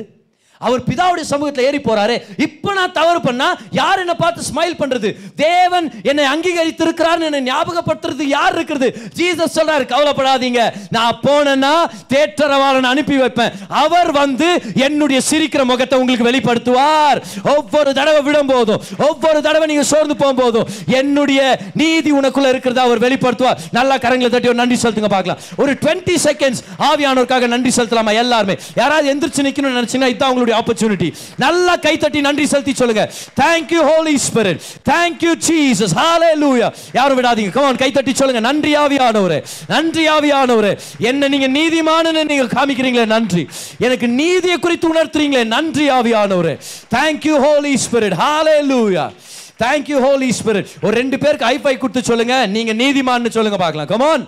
அவர் பிதாவுடைய சமூகத்தில் ஏறி போறாரு. இப்போ நான் தவறு பண்ணா யார் என்ன பார்த்து ஸ்மைல் பண்றது? தேவன் என்னை அங்கீகரித்திருக்கிறார் என்னை ஞாபகப்படுத்துறது யார் இருக்கிறது? ஜீசஸ் சொல்றாரு கவலைப்படாதீங்க. நான் போனேன்னா தேற்றரவாளன் அனுப்பி வைப்பேன். அவர் வந்து என்னுடைய சிரிக்கிற முகத்தை உங்களுக்கு வெளிப்படுத்துவார். ஒவ்வொரு தடவை விடும் போதும் ஒவ்வொரு தடவை நீங்க சோர்ந்து போகும்போதும் என்னுடைய நீதி உனக்குள்ள இருக்கிறத அவர் வெளிப்படுத்துவார். நல்லா கரங்களை தட்டி ஒரு நன்றி செலுத்துங்க பார்க்கலாம். ஒரு 20 செகண்ட்ஸ் ஆவியானோருக்காக நன்றி செலுத்தலாமா? எல்லாருமே. யாராவது எந்திரிச்சு நிற்கணும்னு நினைச்சீங்கன்னா இதான் உங்களுடைய ஆப்பர்ச்சுனிட்டி நல்லா கை தட்டி நன்றி செலுத்தி சொல்லுங்க. Thank you holy spirit. Thank you jesus. Hallelujah. யாரும் விடாதீங்க. Come on கை தட்டி சொல்லுங்க. நன்றி ஆவியானவரே. நன்றி ஆவியானவரே. என்ன நீங்க நீதிமானன்னு நீங்க காமிக்கிறீங்களே நன்றி. எனக்கு நீதியை குறித்து உணர்த்துறீங்களே நன்றி ஆவியானவரே. Thank you holy spirit. Hallelujah. Thank you holy spirit. ஒரு ரெண்டு பேருக்கு ஹைஃபை கொடுத்து சொல்லுங்க. நீங்க நீதிமான்னு சொல்லுங்க பார்க்கலாம். Come on.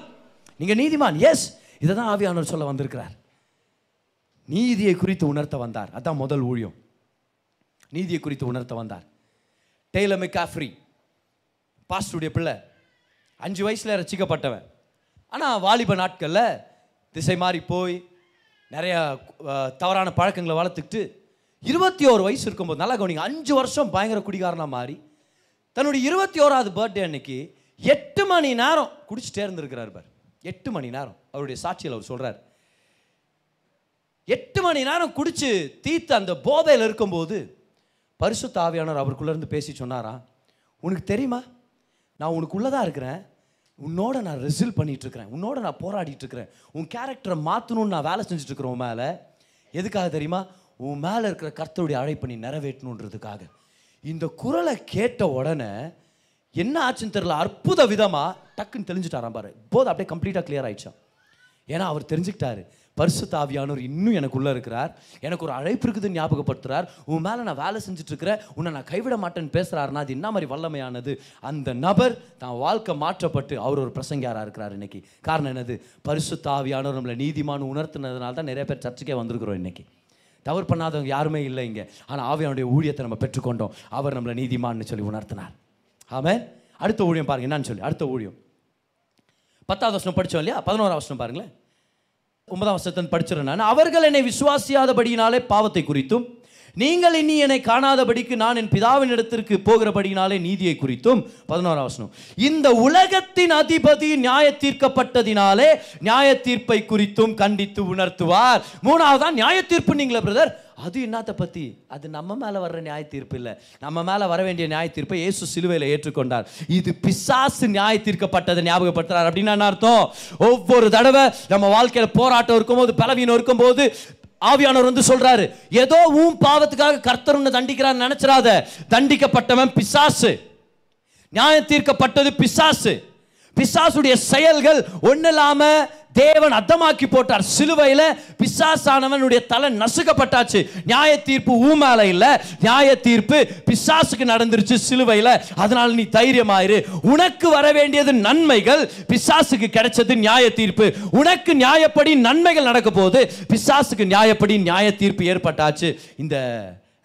நீங்க நீதிமான். எஸ் இதை தான் ஆவியானவர் சொல்ல வந்திருக்கிறார். நீதியை குறித்து உணர்த்த வந்தார். அதான் முதல் ஊழியம். நீதியை குறித்து உணர்த்த வந்தார். டெய்லர் மெக்காஃப்ரி பாஸ்டருடைய பிள்ளை. அஞ்சு வயசில் ரசிக்கப்பட்டவன். ஆனால் வாலிப நாட்களில் திசை மாறி போய் நிறையா தவறான பழக்கங்களை வளர்த்துக்கிட்டு இருபத்தி ஓரு வயசு இருக்கும்போது நல்லா கவனிங்க அஞ்சு வருஷம் பயங்கர குடிகாரனாக மாறி தன்னுடைய இருபத்தி ஓராவது பர்த்டே அன்னைக்கு எட்டு மணி நேரம் குடிச்சிட்டே இருந்திருக்கிறார் பார். எட்டு மணி நேரம். அவருடைய சாட்சியில் அவர் சொல்கிறார் எட்டு மணி நேரம் குடித்து தீத்து அந்த போதையில் இருக்கும்போது பரிசு தாவியானவர் அவருக்குள்ளேருந்து பேசி சொன்னாராம் உனக்கு தெரியுமா? நான் உனக்குள்ளே தான் இருக்கிறேன். உன்னோட நான் ரெசில் பண்ணிகிட்ருக்கிறேன் உன்னோட நான் போராடிட்டுருக்கிறேன் உன் கேரக்டரை மாற்றணும்னு நான் வேலை செஞ்சுட்ருக்கிறேன் உன் மேலே. எதுக்காக தெரியுமா? உன் மேலே இருக்கிற கர்த்தருடைய அழைப்பை நீ நிறைவேற்றணுன்றதுக்காக. இந்த குரலை கேட்ட உடனே என்ன ஆச்சுன்னு தெரியல. அற்புத விதமாக டக்குன்னு தெரிஞ்சுட்டாராம் பாரு. போது அப்படியே கம்ப்ளீட்டாக கிளியர் ஆயிடுச்சான் ஏன்னா அவர் தெரிஞ்சுக்கிட்டாரு. பரிசு தாவியானவர் இன்னும் எனக்குள்ளே இருக்கிறார். எனக்கு ஒரு அழைப்பு இருக்குதுன்னு ஞாபகப்படுத்துறார். உன் மேலே நான் வேலை செஞ்சுட்டு இருக்கிறேன் உன்னை நான் கைவிட மாட்டேன்னு பேசுகிறாருன்னா அது என்ன மாதிரி வல்லமையானது? அந்த நபர் தான் வாழ்க்கை மாற்றப்பட்டு அவர் ஒரு பிரசங்கியாரா இருக்கிறார் இன்னைக்கு. காரணம் என்னது? பரிசு தாவியானவர் நம்மளை நீதிமானு உணர்த்தினதுனால தான் நிறைய பேர் சர்ச்சுக்கே வந்திருக்கிறோம் இன்னைக்கு. தவறு பண்ணாதவங்க யாருமே இல்லை இங்கே. ஆனால் ஆவியானுடைய ஊழியத்தை நம்ம பெற்றுக்கொண்டோம். அவர் நம்மளை நீதிமான்னு சொல்லி உணர்த்தினார். ஆமென். அடுத்த ஊழியம் பாருங்கள் என்னன்னு சொல்லி அடுத்த ஊழியம். பத்தாவது வருஷம் படித்தோம் இல்லையா? பதினோராம் வருஷம் பாருங்களேன். ஒன்பதாம் வசத்தன் படிச்சிருந்தேன் அவர்கள் என்னை விசுவாசியாதபடியினாலே பாவத்தை குறித்தும் நீங்கள் இனி என்னை காணாதபடிக்கு நான் என் பிதாவின் இடத்திற்கு போகிறபடினாலே நீதியை குறித்தும் பதினோராம் வசனம். இந்த உலகத்தின் அதிபதி நியாய தீர்க்கப்பட்டதினாலே நியாய தீர்ப்பை குறித்தும் கண்டித்து உணர்த்துவார். மூணாவதா நியாய தீர்ப்பு நீங்களே பிரதர் அது என்னத்த பற்றி அது நம்ம மேலே வர்ற நியாய தீர்ப்பு இல்லை. நம்ம மேலே வர வேண்டிய நியாய தீர்ப்பை இயேசு சிலுவையில் ஏற்றுக்கொண்டார். இது பிசாசு நியாய தீர்க்கப்பட்டதை ஞாபகப்படுத்துறார். அப்படின்னா என்ன அர்த்தம்? ஒவ்வொரு தடவை நம்ம வாழ்க்கையில் போராட்டம் இருக்கும்போது பலவீனம் இருக்கும்போது ஆவியானவர் வந்து சொல்றாரு ஏதோ உன் பாவத்துக்காக கர்த்தர் உன்னை தண்டிக்கிறார் நினைச்சிடாத தண்டிக்கப்பட்டவன் பிசாசு. நியாயம் தீர்க்கப்பட்டது பிசாசு. பிசாசுடைய செயல்கள் ஒன்றும் இல்லாம தேவன் அர்த்தமாக்கி போட்டார். சிலுவையில் பிசாசானவனுடைய தலை நசுக்கப்பட்டாச்சு. நியாய தீர்ப்பு ஊ இல்லை. நியாய தீர்ப்பு பிசாசுக்கு நடந்துருச்சு சிலுவையில். அதனால் நீ தைரியமாயிரு. உனக்கு வர வேண்டியது நன்மைகள் பிசாசுக்கு கிடைச்சது நியாய தீர்ப்பு உனக்கு நியாயப்படி நன்மைகள் நடக்க போது பிசாசுக்கு நியாயப்படி நியாய தீர்ப்பு ஏற்பட்டாச்சு. இந்த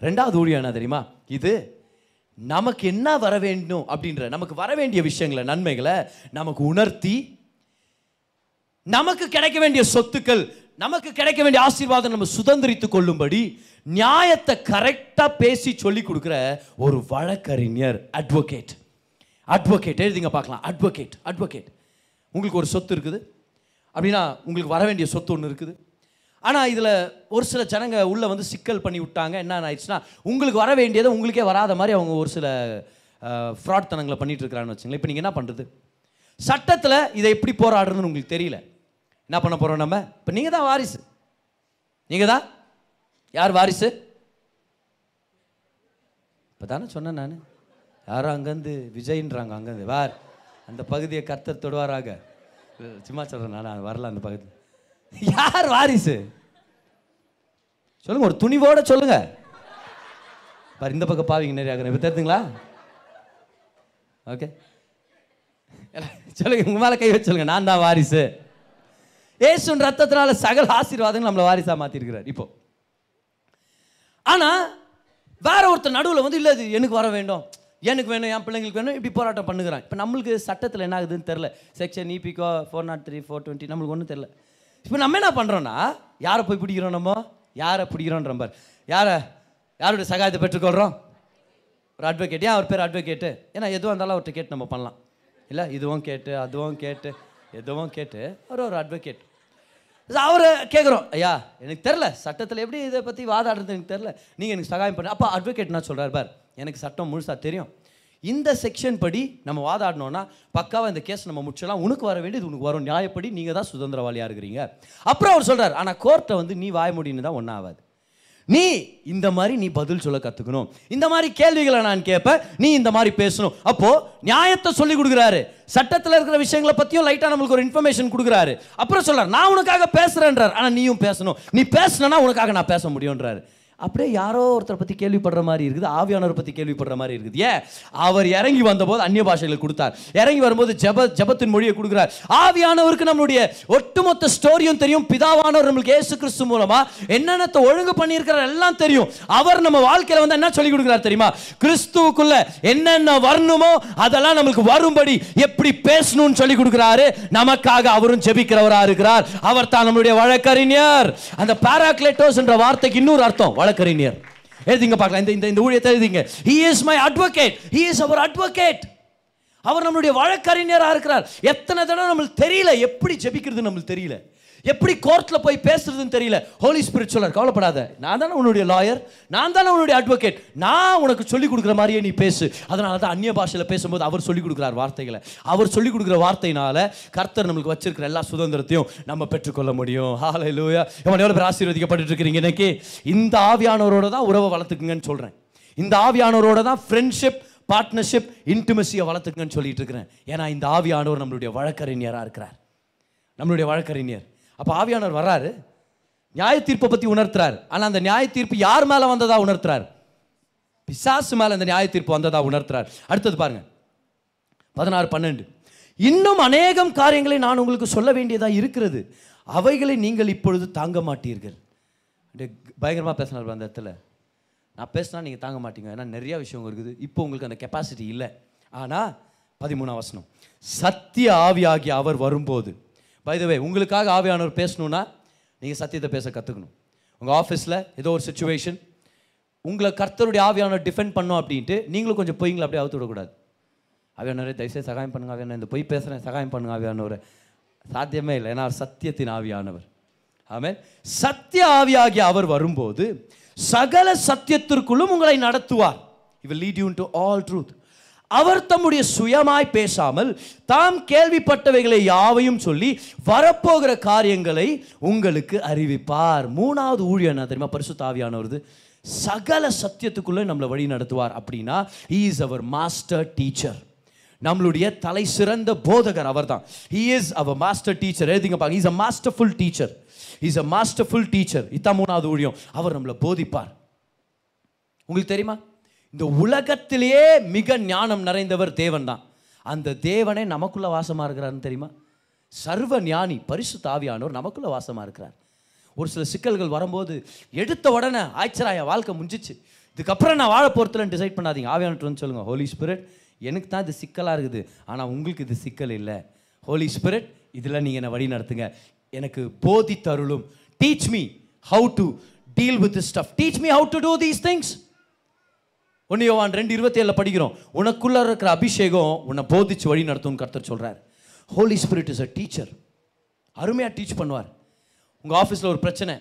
ரெண்டாவது ஊழியம் தெரியுமா? இது நமக்கு என்ன வர வேண்டும் அப்படின்ற நமக்கு வர வேண்டிய விஷயங்களை நன்மைகளை நமக்கு உணர்த்தி நமக்கு கிடைக்க வேண்டிய சொத்துக்கள் நமக்கு கிடைக்க வேண்டிய ஆசீர்வாதம் நம்ம சுதந்திரித்து கொள்ளும்படி நியாயத்தை கரெக்டாக பேசி சொல்லி கொடுக்குற ஒரு வழக்கறிஞர் அட்வொகேட் அட்வொகேட் எழுதிங்க பார்க்கலாம். அட்வொகேட் அட்வொகேட் உங்களுக்கு ஒரு சொத்து இருக்குது. அப்படின்னா உங்களுக்கு வர வேண்டிய சொத்து ஒன்று இருக்குது. ஆனால் இதில் ஒரு சில ஜனங்க உள்ளே வந்து சிக்கல் பண்ணி விட்டாங்க. என்ன ஆயிடுச்சுன்னா உங்களுக்கு வர வேண்டியதை உங்களுக்கே வராத மாதிரி அவங்க ஒரு சில ஃப்ராட் தனங்களை பண்ணிட்டு இருக்கிறான்னு வச்சுங்களேன் இப்போ நீங்கள் என்ன பண்ணுறது சட்டத்தில் இதை எப்படி போராடுறதுன்னு உங்களுக்கு தெரியல. என்ன பண்ண போகிறோம் நம்ம? இப்போ நீங்கள் தான் வாரிசு. நீங்கள் தான்? யார் வாரிசு? இப்போ தானே சொன்னேன் நான். யாரும் அங்கேருந்து விஜய்ன்றாங்க அங்கேருந்து. வார். அந்த பகுதியை கர்த்தர் தொடுவாராக. சும்மா சொல்கிறேன் நான் வரல அந்த பகுதி. யார் வாரிசு? சொல்லுங்கள் ஒரு துணிவோட சொல்லுங்கள் பாரு இந்த பக்கம் பாவிங்க நிறைய இப்போ தெரிஞ்சுங்களா ஓகே. சொல்லுங்கள் உங்கள் மேலே கை வச்சு சொல்லுங்கள் நான் தான் வாரிசு. ஏசுன் ரத்தத்தினால சகல ஆசீர்வாதங்கள் நம்மளை வாரிசாக மாற்றிருக்கிறார் இப்போ. ஆனால் வேற ஒருத்தர் நடுவில் வந்து இல்லை இது எனக்கு வர வேண்டும். எனக்கு வேணும் என் பிள்ளைங்களுக்கு வேணும். இப்படி போராட்டம் பண்ணுகிறான். இப்போ நம்மளுக்கு சட்டத்தில் என்ன ஆகுதுன்னு தெரில section இபிகோ four naught three four twenty நம்மளுக்கு ஒன்றும் தெரில இப்போ நம்ம என்ன பண்ணுறோன்னா யாரை போய் பிடிக்கிறோம் நம்ம? யாரை பிடிக்கிறோன்ற பார். யாரை? யாருடைய சகாயத்தை பெற்றுக்கொள்கிறோம் ஒரு அட்வொகேட் ஏன் அவர் பேர் அட்வொகேட்டு ஏன்னா எதுவாக இருந்தாலும் அவர்கிட்ட கேட்டு நம்ம பண்ணலாம். இல்லை இதுவும் கேட்டு அதுவும் கேட்டு எதுவும் கேட்டு அவர் ஒரு அட்வொகேட் அவரை கேட்குறோம் ஐயா எனக்கு தெரில சட்டத்தில் எப்படி இதை பற்றி வாதாடுறது எனக்கு தெரில நீங்கள் எனக்கு சகாயம் பண்ண. அப்போ அட்வொகேட் சொல்கிறார் பார் எனக்கு சட்டம் முழுசாக தெரியும். இந்த செக்ஷன் படி நம்ம வாதாடினோன்னா பக்காவாக இந்த கேஸ் நம்ம முடிச்சலாம் உனக்கு வர வேண்டியது உனக்கு வரும். நியாயப்படி நீங்கள் தான் சுதந்திரவாளியாக இருக்கிறீங்க. அப்புறம் அவர் சொல்கிறார் ஆனால் கோர்ட்டை வந்து நீ வாய முடின்னு தான் ஒன்றும் ஆகாது நீ இந்த மாதிரி நீ பதில் சொல்ல கற்றுக்கணும் இந்த மாதிரி கேள்விகளை நான் கேட்பேன் நீ இந்த மாதிரி பேசணும். அப்போது நியாயத்தை சொல்லி கொடுக்குறாரு. சட்டத்தில் இருக்கிற விஷயங்களை பற்றியும் லைட்டாக நம்மளுக்கு ஒரு இன்ஃபர்மேஷன் கொடுக்குறாரு. அப்புறம் சொல்கிறார் நான் உனக்காக பேசுகிறேன்றார் ஆனால் நீயும் பேசணும். நீ பேசினா உனக்காக நான் பேச முடியுன்றாரு அப்படியே யாரோ ஒருத்தரை பற்றி கேள்விப்படுற மாதிரி இருக்குது ஆவியானவரை பற்றி கேள்விப்படுற மாதிரி இருக்குது. ஏன்? அவர் இறங்கி வந்தபோது அந்நிய பாஷைகளை கொடுத்தார். இறங்கி வரும்போது ஜப ஜபத்தின் மொழியை கொடுக்குறார். ஆவியானவருக்கு நம்மளுடைய ஒட்டுமொத்த ஸ்டோரியும் தெரியும். பிதாவானவர் நம்மளுக்கு ஏசு கிறிஸ்து மூலமா என்னென்னத்தை ஒழுங்கு பண்ணியிருக்கிறார் எல்லாம் தெரியும். அவர் நம்ம வாழ்க்கையில வந்து என்ன சொல்லி கொடுக்குறார் தெரியுமா? கிறிஸ்துவுக்குள்ள என்னென்ன வரணுமோ அதெல்லாம் நம்மளுக்கு வரும்படி எப்படி பேசணும்னு சொல்லி கொடுக்குறாரு. நமக்காக அவரும் ஜெபிக்கிறவராக இருக்கிறார். அவர் தான் நம்மளுடைய வழக்கறிஞர். அந்த பாராக்லேட்டோஸ் என்ற வார்த்தைக்கு இன்னொரு அர்த்தம். வழக்கறிஞர். எழுதிங்க பார்க்கலாம். இந்த இந்த இந்த ஊழியத்தை எழுதிங்க. He is my advocate he is our advocate அவர் நம்மளுடைய வழக்கறிஞராக இருக்கிறார். எத்தனை தடவை நம்மளுக்கு தெரியல. எப்படி ஜெபிக்கிறது நம்மளுக்கு தெரியல. எப்படி கோர்ட்டில் போய் பேசுறதுன்னு தெரியல. ஹோலி ஸ்பிரிட் கவலைப்படாத. நான் தானே உன்னுடைய லாயர் நான் தானே உன்னுடைய அட்வொகேட் நான் உனக்கு சொல்லி கொடுக்குற மாதிரியே நீ பேசு. அதனால தான் அந்நிய பாஷையில் பேசும்போது அவர் சொல்லிக் கொடுக்குறார் வார்த்தைகளை. அவர் சொல்லிக் கொடுக்குற வார்த்தையினால கர்த்தர் நம்மளுக்கு வச்சிருக்கிற எல்லா சுதந்திரத்தையும் நம்ம பெற்றுக்கொள்ள முடியும். ஹாலை லூயா இவன் எவ்வளோ பேர் ஆசீர்வதிக்கப்பட்டு இருக்கிறீங்க இன்னைக்கு? இந்த ஆவியானவரோட தான் உறவை வளர்த்துக்குங்கன்னு சொல்கிறேன் இந்த ஆவியானவரோட தான் ஃப்ரெண்ட்ஷிப் பார்ட்னர்ஷிப் இன்டிமசியை வளர்த்துக்குங்கன்னு சொல்லிட்டு இருக்கிறேன். ஏன்னா இந்த ஆவியானவர் நம்மளுடைய வழக்கறிஞராக இருக்கிறார். நம்மளுடைய வழக்கறிஞர். அப்போ ஆவியானவர் வர்றாரு. நியாய தீர்ப்பை பற்றி உணர்த்துறாரு. ஆனால் அந்த நியாய தீர்ப்பு யார் மேலே வந்ததா உணர்த்துறாரு? பிசாசு மேலே அந்த நியாய தீர்ப்பு வந்ததா உணர்த்துறாரு. அடுத்தது பாருங்க. பதினாறு பன்னெண்டு. இன்னும் அநேகம் காரியங்களை நான் உங்களுக்கு சொல்ல வேண்டியதாக இருக்கிறது. அவைகளை நீங்கள் இப்பொழுது தாங்க மாட்டீர்கள். அப்படியே பயங்கரமாக பேசினார் அந்த இடத்துல. நான் பேசினா நீங்கள் தாங்க மாட்டீங்க. ஏன்னா நிறைய விஷயம் இருக்குது. இப்போ உங்களுக்கு அந்த கெப்பாசிட்டி இல்லை. ஆனால் பதிமூணாம் வசனம். சத்திய ஆவியாகி அவர் வரும்போது பைதவே உங்களுக்காக ஆவியானவர் பேசணும்னா நீங்கள் சத்தியத்தை பேச கற்றுக்கணும் உங்கள் ஆஃபீஸில் ஏதோ ஒரு சுச்சுவேஷன் உங்களை கர்த்தருடைய ஆவியானவர் டிஃபெண்ட் பண்ணோம் அப்படின்ட்டு நீங்களும் கொஞ்சம் பொய்ங்களை அப்படியே அவுத்து விடக்கூடாது. ஆவியானவரே தயவுசெய்து சகாயம் பண்ணுங்க ஆவியான இந்த பொய் பேசுகிறேன் சகாயம் பண்ணுங்க ஆவியானவர். சாத்தியமே இல்லை ஏன்னா அவர் சத்தியத்தின் ஆவியானவர். ஆமே சத்திய ஆவியாகிய அவர் வரும்போது சகல சத்தியத்திற்குள்ளும் உங்களை நடத்துவார். இவர் lead you to all truth அவர் தம்முடைய சுயமாய் பேசாமல் தாம் கேள்விப்பட்டவைகளை யாவையும் சொல்லி வரப்போகிற காரியங்களை உங்களுக்கு அறிவிப்பார். மூணாவது ஊழியம் என்ன தெரியுமா? பரிசுத்த ஆவியானவரது சகல சத்தியத்துக்குள்ளே நம்மளை வழி நடத்துவார் அப்படின்னா இஸ் அவர் மாஸ்டர் டீச்சர் நம்மளுடைய தலை சிறந்த போதகர் அவர்தான். ஹி இஸ் அவர் மாஸ்டர் டீச்சர் எழுதிங்க பாருங்க. Is a masterful teacher is a masterful teacher இதான் மூணாவது ஊழியம். அவர் நம்மளை போதிப்பார். உங்களுக்கு தெரியுமா? இந்த உலகத்திலேயே மிக ஞானம் நிறைந்தவர் தேவன் தான் அந்த தேவனே நமக்குள்ள வாசமாக இருக்கிறாருன்னு தெரியுமா? சர்வ ஞானி பரிசு தாவியானவர் நமக்குள்ள வாசமாக இருக்கிறார். ஒரு சில சிக்கல்கள் வரும்போது எடுத்த உடனே ஆய்ச்சரா என் வாழ்க்கை முடிஞ்சிச்சு. இதுக்கப்புறம் நான் வாழ போகிறதுலன்னு டிசைட் பண்ணாதீங்க. ஆவியானவர் சொல்லுங்கள் ஹோலி ஸ்பிரிட் எனக்கு தான் இது சிக்கலாக இருக்குது. ஆனால் உங்களுக்கு இது சிக்கல் இல்லை. ஹோலி ஸ்பிரிட் இதில் நீங்கள் என்னை வழி நடத்துங்க. எனக்கு போதி தருளும் teach me how to deal with stuff teach me how to do these things ஒன்று யோவான் ரெண்டு இருபத்தி ஏழில் படிக்கிறோம். உனக்குள்ளே இருக்கிற அபிஷேகம் உன்னை போதிச்சு வழி நடத்தும்னு கர்த்தர் சொல்கிறார் holy spirit is a teacher அருமையாக டீச் பண்ணுவார். உங்கள் ஆஃபீஸில் ஒரு பிரச்சனை.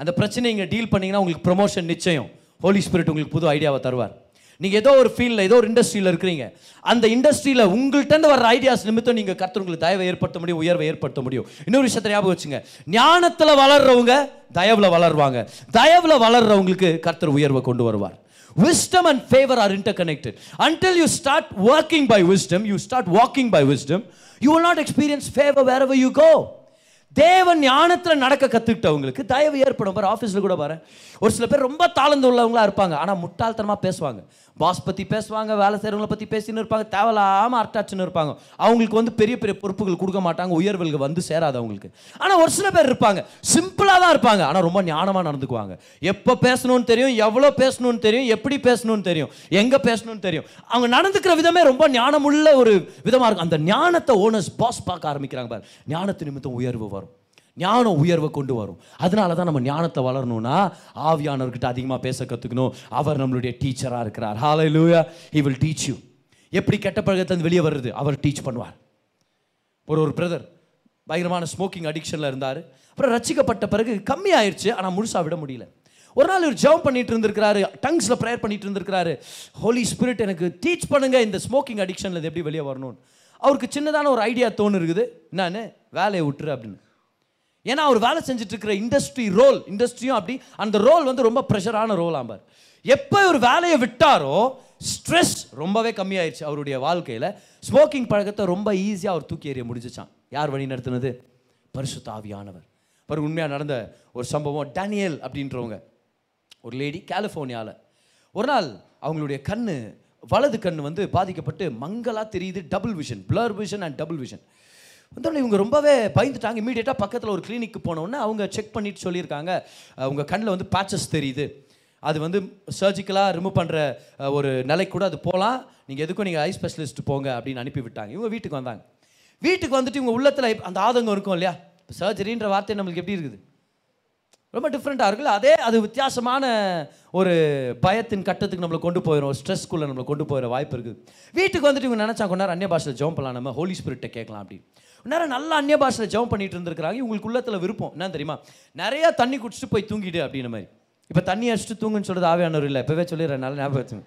அந்த பிரச்சனையை இங்கே டீல் பண்ணீங்கன்னா உங்களுக்கு ப்ரொமோஷன் நிச்சயம். ஹோலி ஸ்பிரிட் உங்களுக்கு புது ஐடியாவை தருவார். நீங்கள் ஏதோ ஒரு ஃபீல்டில் ஏதோ ஒரு இண்டஸ்ட்ரியில் இருக்கிறீங்க. அந்த இண்டஸ்ட்ரியில் உங்கள்கிட்ட வர ஐடியாஸ் நிமித்தம் நீங்கள் கர்த்தர் உங்களுக்கு தயவை ஏற்படுத்த முடியும் உயர்வை ஏற்படுத்த முடியும். இன்னொரு விஷயத்தை ஞாபகம் வச்சுங்க. ஞானத்தில் வளர்றவங்க தயவில் வளருவாங்க. தயவில் வளர்றவங்களுக்கு கர்த்தர் உயர்வை கொண்டு வருவார். Wisdom and favor are interconnected until you start working by wisdom you start walking by wisdom you will not experience favor wherever you go தேவன் ஞானத்தில் நடக்க கற்றுக்கிட்டவங்களுக்கு தயவு ஏற்படும் பாரு ஆஃபீஸில் கூட பாரு ஒரு சில பேர் ரொம்ப தாளந்து உள்ளவங்களா இருப்பாங்க ஆனால் முட்டாள்தனமாக பேசுவாங்க பாஸ் பற்றி பேசுவாங்க வேலை செய்கிறவங்கள பற்றி பேசின்னு இருப்பாங்க தேவையில்லாமல் அட்டாச்சுன்னு இருப்பாங்க. அவங்களுக்கு வந்து பெரிய பெரிய பொறுப்புகள் கொடுக்க மாட்டாங்க உயர்வுகள் வந்து சேராது அவங்களுக்கு. ஆனால் ஒரு சில பேர் இருப்பாங்க சிம்பிளாக தான் இருப்பாங்க ஆனால் ரொம்ப ஞானமாக நடந்துக்குவாங்க. எப்போ பேசணும்னு தெரியும் எவ்வளோ பேசணும்னு தெரியும் எப்படி பேசணும்னு தெரியும் எங்கே பேசணும்னு தெரியும். அவங்க நடந்துக்கிற விதமே ரொம்ப ஞானமுள்ள ஒரு விதமாக இருக்கும். அந்த ஞானத்தை ஓனர்ஸ் பாஸ் பார்க்க ஆரம்பிக்கிறாங்க பாரு ஞானத்து நிமித்தம் உயர்வு வரும். ஞானம் உயர்வை கொண்டு வரும். அதனால தான் நம்ம ஞானத்தை வளரணும்னா ஆவியானவர்கிட்ட அதிகமாக பேச கற்றுக்கணும் அவர் நம்மளுடைய டீச்சராக இருக்கிறார். ஹாலை லூயா ஹி வில் டீச் யூ எப்படி கெட்ட பழக்கத்தை வெளியே வர்றது? அவர் டீச் பண்ணுவார். ஒரு ஒரு பிரதர் பயங்கரமான ஸ்மோக்கிங் அடிக்ஷனில் இருந்தார். அப்புறம் ரசிக்கப்பட்ட பிறகு கம்மி ஆயிடுச்சு ஆனால் முழுசாக விட முடியல. ஒரு நாள் இவர் ஜெபம் பண்ணிட்டு இருந்திருக்கிறாரு. டங்ஸில் ப்ரேயர் பண்ணிட்டு இருந்திருக்கிறாரு. ஹோலி ஸ்பிரிட் எனக்கு டீச் பண்ணுங்க. இந்த ஸ்மோக்கிங் அடிக்ஷனில் இது எப்படி வெளியே வரணும்னு. அவருக்கு சின்னதான ஒரு ஐடியா தோணு இருக்குது என்னன்னு? வேலையை விட்டுரு அப்படின்னு. ஏன்னா அவர் வேலை செஞ்சுட்டு இருக்கிற இண்டஸ்ட்ரி ரோல் இண்டஸ்ட்ரியும் அப்படி அந்த ரோல் வந்து ரொம்ப ப்ரெஷரான ரோல் ஆம்பார் எப்போ இவர் வேலையை விட்டாரோ ஸ்ட்ரெஸ் ரொம்பவே கம்மியாயிருச்சு அவருடைய வாழ்க்கையில். ஸ்மோக்கிங் பழக்கத்தை ரொம்ப ஈஸியாக அவர் தூக்கி எறிய முடிஞ்சிச்சான் யார் வழி நடத்துனது? பரிசு தாவியானவர் பரு உண்மையாக நடந்த ஒரு சம்பவம் டேனியல் அப்படின்றவங்க. ஒரு லேடி கலிஃபோர்னியாவில் ஒரு நாள் அவங்களுடைய கண் வலது கண் வந்து பாதிக்கப்பட்டு மங்களாக தெரியுது double vision blur vision and double vision வந்தோடனே இவங்க ரொம்பவே பயந்துட்டாங்க. இமீடியட்டாக பக்கத்தில் ஒரு கிளினிக்கு போனோடனே அவங்க செக் பண்ணிட்டு சொல்லியிருக்காங்க. அவங்க கண்ணில் வந்து பேச்சஸ் தெரியுது. அது வந்து சர்ஜிக்கலாக ரிமூவ் பண்ணுற ஒரு நிலைக்கு கூட அது போகலாம் நீங்கள் எதுக்கும் நீங்கள் ஐ ஸ்பெஷலிஸ்ட் போங்க அப்படின்னு அனுப்பி விட்டாங்க. இவங்க வீட்டுக்கு வந்தாங்க. வீட்டுக்கு வந்துட்டு இவங்க உள்ளத்தில் அந்த ஆதங்கம் இருக்கும் இல்லையா? சர்ஜரின்ற வார்த்தை நம்மளுக்கு எப்படி இருக்குது? ரொம்ப டிஃப்ரெண்ட்டாக இருக்குல்ல? அதே அது வித்தியாசமான ஒரு பயத்தின் கட்டத்துக்கு நம்மளை கொண்டு போயிடும் ஸ்ட்ரெஸ்க்குள்ளே நம்மளை கொண்டு போயிட வாய்ப்பு இருக்குது. வீட்டுக்கு வந்துட்டு இவங்க நினச்சா கொண்டாரு அந்நிய பாஷையில் ஜோம் பண்ணலாம். நம்ம ஹோலி ஸ்பிரிட்டை கேட்கலாம் அப்படின்னு. நேரம் நல்லா அந்நிய பாஷையில் ஜெபம் பண்ணிட்டு இருந்திருக்கிறாங்க. இவங்களுக்கு உள்ளத்தில் விருப்பம். என்ன தெரியுமா? நிறைய தண்ணி குடிச்சிட்டு போய் தூங்கிடு அப்படின்ற மாதிரி. இப்போ தண்ணி அடிச்சுட்டு தூங்குன்னு சொல்கிறது ஆவியானவர் இல்லை. இப்போவே சொல்லிடுறேன். நல்லா ஞாபகம் வச்சுங்க.